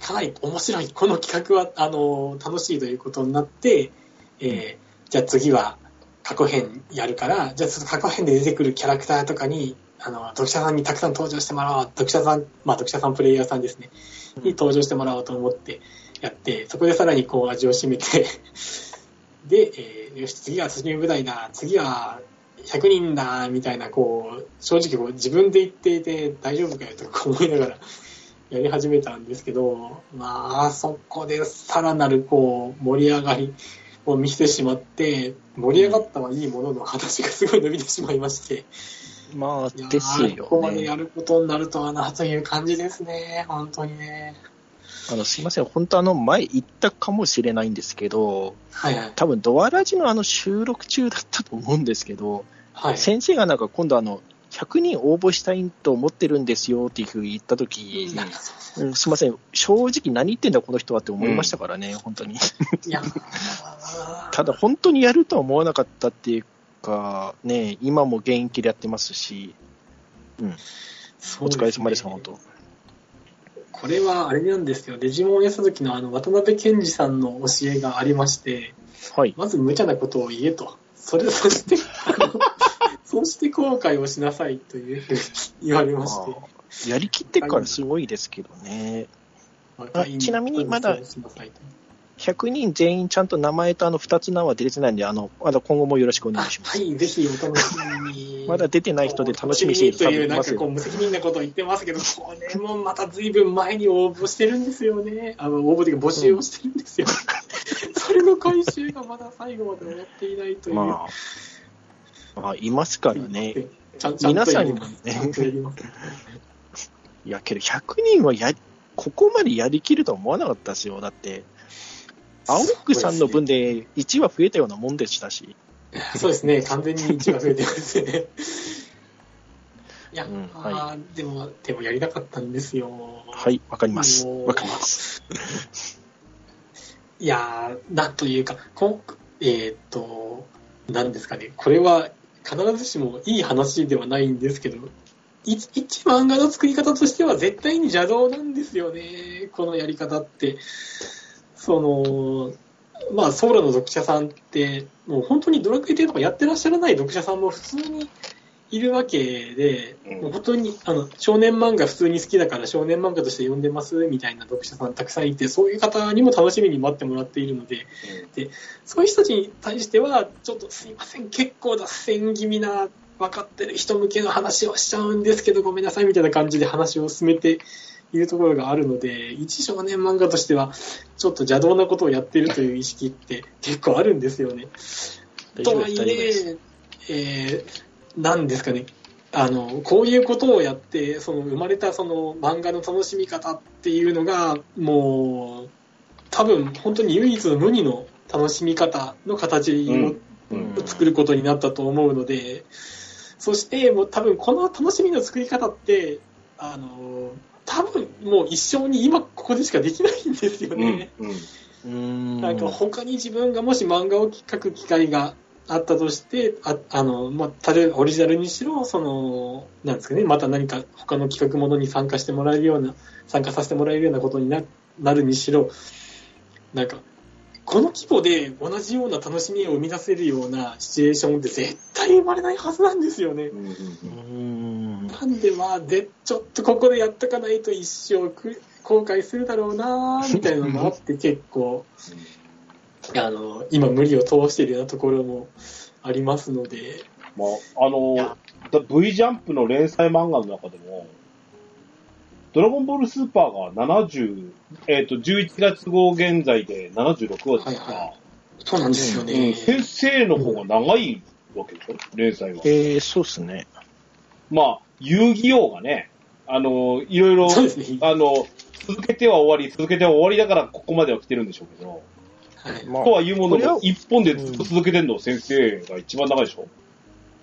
かなり面白い。この企画は、あの、楽しいということになって、えーじゃあ次は過去編やるから、じゃあちょっと過去編で出てくるキャラクターとかに、あの、読者さんにたくさん登場してもらおう。読者さん、まあ読者さんプレイヤーさんですね。に登場してもらおうと思ってやって、そこでさらにこう味を占めて、で、えーよし、次はスチーム舞台だ。次は100人だ、みたいな、こう、正直こう自分で言っていて大丈夫かよとか思いながらやり始めたんですけど、まあ、そこでさらなるこう、盛り上がりを見せてしまって、盛り上がったはいいものの話がすごい伸びてしまいまして、まあ、ですよここまでやね。ることになるとはな、という感じですね。本当にね。あの、すいません。本当あの、前言ったかもしれないんですけど、はいはい。多分ドアラジのあの収録中だったと思うんですけど、はい。先生がなんか今度あの、100人応募したいと思ってるんですよっていうふうに言ったときううん、すいません。正直何言ってんだこの人はって思いましたからね、本当に。ただ本当にやるとは思わなかったっていうか、ね、今も現役でやってますし、うん、お疲れ様です、本当。これはあれなんですよ。デジモンをやった時のあの、渡辺健二さんの教えがありまして、はい。まず無茶なことを言えと。それ、そして、そして後悔をしなさいというふうに言われまして。やりきってからすごいですけどね。あちなみにまだしなさいと100人全員ちゃんと名前とあの2つ名は出てないんで、あの、まだ今後もよろしくお願いします。あはい、ぜひお楽しみに。まだ出てない人で楽しみにしてる人という。なんかこう、無責任なことを言ってますけど、これもまた随分前に応募してるんですよね。あの、応募というか募集をしてるんですよ。それの回収がまだ最後まで終わっていないという。まあ、まあ、いますからね。ちゃんちゃんと皆さんにもやります。ちゃんとやります。いや、けど100人はや、ここまでやりきるとは思わなかったですよ。だって、青木さんの分で1話増えたようなもんでしたし。そうですね、完全に1が増えてますね。いや、うんあーでも、でもやりたかったんですよ。はい、わかります。わかります。いやー、なんというか、こんえーっと、なんですかね、これは必ずしもいい話ではないんですけど、い一漫画の作り方としては絶対に邪道なんですよね、このやり方って。その、まあ、ソウルの読者さんって、もう本当にドラクエ10とかやってらっしゃらない読者さんも普通にいるわけで、うんもう本当にあの少年漫画普通に好きだから少年漫画として読んでますみたいな読者さんたくさんいて、そういう方にも楽しみに待ってもらっているので、そういう人たちに対しては、ちょっとすいません、結構脱線気味な、分かってる人向けの話をしちゃうんですけど、ごめんなさいみたいな感じで話を進めているところがあるので、一少年漫画としては、ちょっと邪道なことをやってるという意識って結構あるんですよね。とはい。え、えー、なんですかね。あの、こういうことをやって、その生まれたその漫画の楽しみ方っていうのが、もう、多分本当に唯一無二の楽しみ方の形うんをうん作ることになったと思うので、そしてもう多分この楽しみの作り方って、あの、多分もう一生に今ここでしかできないんですようんね。うんうーん。なんか他に自分がもし漫画を描く機会があったとして、ああの、まあ、例えばオリジナルにしろ、その、なんですかね、また何か他の企画ものに参加してもらえるような、参加させてもらえるようなことにななるにしろ、なんか、この規模で同じような楽しみを生み出せるようなシチュエーションって絶対生まれないはずなんですよね。なんでまあ、で、ちょっとここでやっとかないと一生く後悔するだろうなみたいなのがあって 結構、あの、今無理を通しているようなところもありますので、まあ、あの、だ V ジャンプの連載漫画の中でも、ドラゴンボールスーパーが70、えっ、と、11月号現在で76話ですから、はいはそうなんですようんね。先生の方が長いわけでしょ？連載は。えー、そうっすね。まあ、遊戯王がね、あの、いろいろ、ね。あの、続けては終わり、続けては終わりだからここまでは来てるんでしょうけど、はい。まあとはいうものこれはの、一本でずっと続けてんの先生が一番長いでしょ、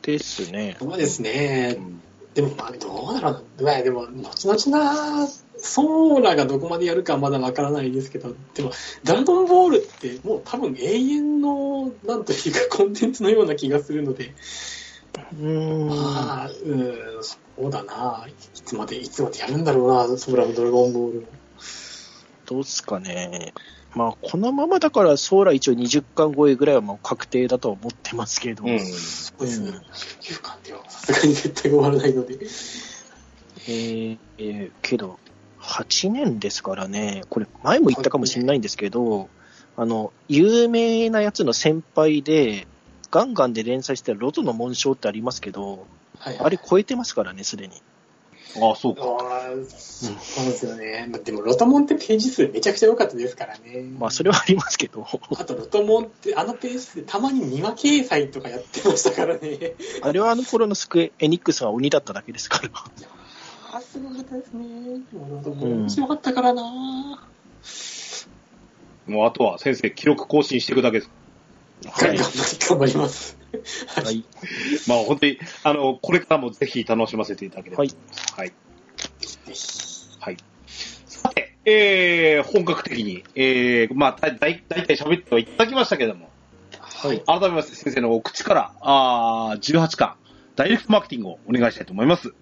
ですね。そうですねう。んでもまあ、どうだろうな。まあでも、後々な、ソーラがどこまでやるかはまだわからないですけど、でも、ドラゴンボールってもう多分永遠の、なんというかコンテンツのような気がするので、うーん。まあ、うん、そうだな。いつまで、いつまでやるんだろうな、ソーラもドラゴンボールも。どうっすかね。まあ、このままだから、ソーラ一応20巻超えぐらいはもう確定だとは思ってますけど。うん。そうですねうん。19巻ではさすがに絶対終わらないので。えーえーけど、8年ですからね、これ、前も言ったかもしれないんですけど、あの、有名なやつの先輩で、ガンガンで連載してるロトの紋章ってありますけど、はい、あれ超えてますからね、すでに。ああ、そうか。そうですよね。まあでも、ロトモンってページ数めちゃくちゃ良かったですからね。まあ、それはありますけど、あと、ロトモンって、あのページ数たまに2話掲載とかやってましたからね。あれはあの頃のスクエエニックスが鬼だっただけですから。あーすごかったですね。もうロトモうんン面白かったからな、もうあとは先生、記録更新していくだけです。はい。頑張ります。はい。まあ本当に、あの、これからもぜひ楽しませていただければ。はい。はい。はい。さて、えー、本格的に、えー、まあ、だ、だい、だいたい喋ってはいただきましたけども、はい。改めまして先生のお口から、あー18巻、ダイレクトマーケティングをお願いしたいと思います。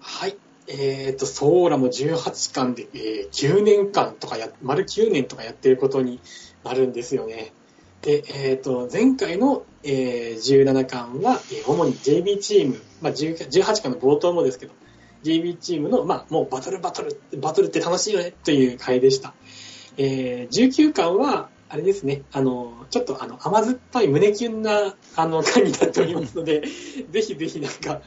はい。えっ、と、ソーラも18巻で、えー9年間とかや、丸9年とかやってることになるんですよね。で、えっ、と、前回の、えー17巻は、えー主に JB チーム、まあ、10 18巻の冒頭もですけど、JB チームの、まあ、もうバトルバトル、バトルって楽しいよねという回でした。えー19巻は、あれですね、あの、ちょっとあの、甘酸っぱい胸キュンな、あの、回になっておりますので、ぜひぜひなんか、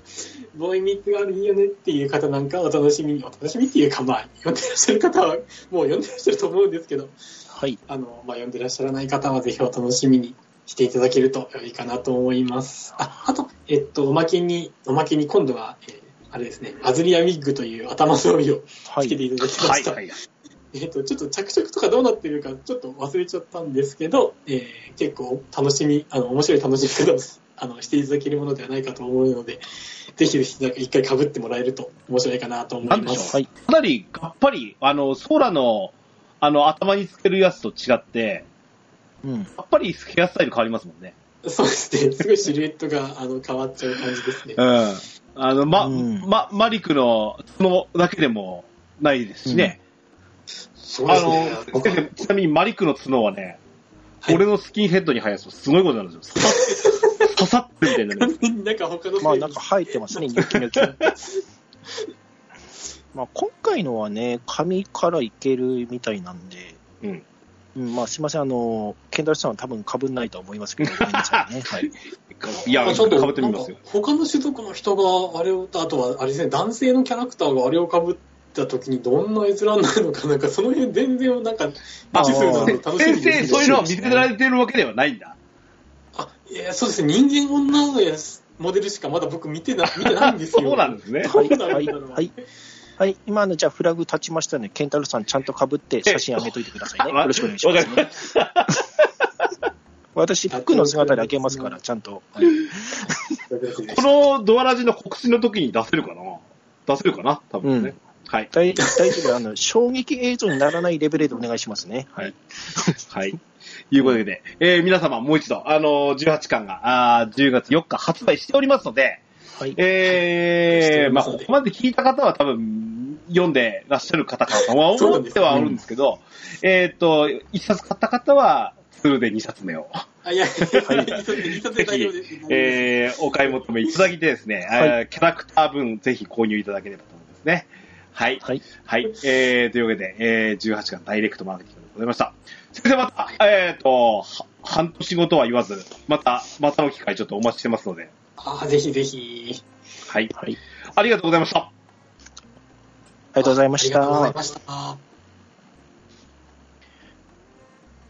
ボーイミーツがあるいいよねっていう方なんかはお楽しみに、お楽しみっていうか、まあ、読んでらっしゃる方は、もう読んでらっしゃると思うんですけど、はい。あの、まあ、読んでらっしゃらない方はぜひお楽しみにしていただけるといいかなと思います。あ、あと、えっと、おまけに、おまけに今度は、えーあれですね、アズリアウィッグという頭の帯をはい。つけていただきました。はいはい。えっと、ちょっと着色とかどうなってるかちょっと忘れちゃったんですけど、えー結構楽しみ、あの、面白い楽しみ方を あのしていただけるものではないかと思うので、ぜひぜひなんか一回被ってもらえると面白いかなと思います。なんでしょう。はいかなり、やっぱり、あの、ソーラの、あの、頭につけるやつと違って、うん。やっぱりヘアスタイル変わりますもんね。そうですね。すごいシルエットがあの変わっちゃう感じですねう。ん。あの、ま、うんま、マリクの角だけでもないですしね。あそうですね。の、先生ちなみにマリクの角はね、はい俺のスキンヘッドに生やすとすごいことになるんですよ。刺さって、刺さってるみたいなね。なんか他のまあなんか生えてますね、ニョキニョキ。まあ今回のはね、髪からいけるみたいなんで、うん。うん、まあすいません、あの、ケンダルさんは多分被んないと思いますけど、ね。はい。いや、あちょっとかぶってみますよ他の種族の人があれを、あとはあれですね、男性のキャラクターがあれを被った時にどんな閲覧になるのか、なんかその辺全然なんか、あ未知数なので楽しみ先生、そういうのは見せられてるわけではないんだ。あ、いや、そうですね、人間女のやつモデルしかまだ僕見てな見てないんですよ。そうなんですね。はい、どうなはい、るんだろうはい。はい、今のじゃあフラグ立ちましたので、ケンタロウさんちゃんと被って写真上げといてくださいね。よろしくお願いします、わかりました。私、服の姿で開けますから、ちゃんと。はいこのドアラジの告知の時に出せるかな？出せるかな？多分ね。はい。大大丈夫、あの、衝撃映像にならないレベルでお願いしますね。はい。はい。いうことで、えー皆様もう一度、あのー18巻が、あー10月4日発売しておりますので、はい。えー、まあ、ここまで聞いた方は多分、読んでらっしゃる方かとは思ってはあるんですけど、えっと、1冊買った方は、ツールで2冊目を、あ、いや、一冊で一冊で大丈夫です。えー、お買い求めいただきてですね、はいえーキャラクター分ぜひ購入いただければと思いますね。はい。はい。はい。えー、というわけで、えー、18巻ダイレクトマーケティングでございました。先生また、えーと、は半年後とは言わず、また、またの機会ちょっとお待ちしてますので、あぜひぜひ。はい。はい。ありがとうございました。ありがとうございましありがとうございた。ました。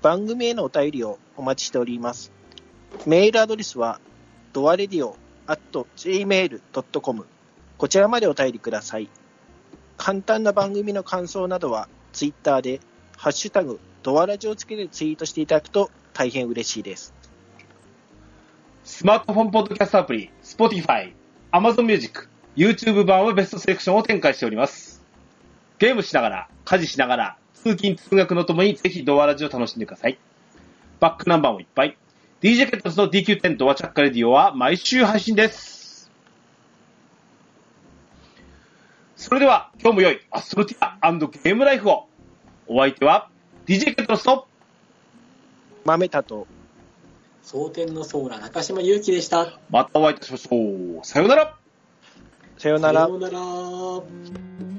番組へのお便りをお待ちしております。メールアドレスは、ドアレディオ at gmail.com こちらまでお便りください。簡単な番組の感想などは、ツイッターで、ハッシュタグ、ドアラジをつけてツイートしていただくと大変嬉しいです。スマートフォンポッドキャストアプリ、Spotify、Amazon Music、YouTube 版はベストセレクションを展開しております。ゲームしながら、家事しながら、通勤通学のともにぜひドアラジを楽しんでください。バックナンバーもいっぱい。DJ ケットスの DQ10 ドアチャッカレディオは毎週配信です。それでは、今日も良いアストロティアゲームライフを。お相手は、DJ ケットスと、豆田と、蒼天のソーラ中島祐希でした。またお会いいたしましょう。さようなら。さようならさ。ようなら。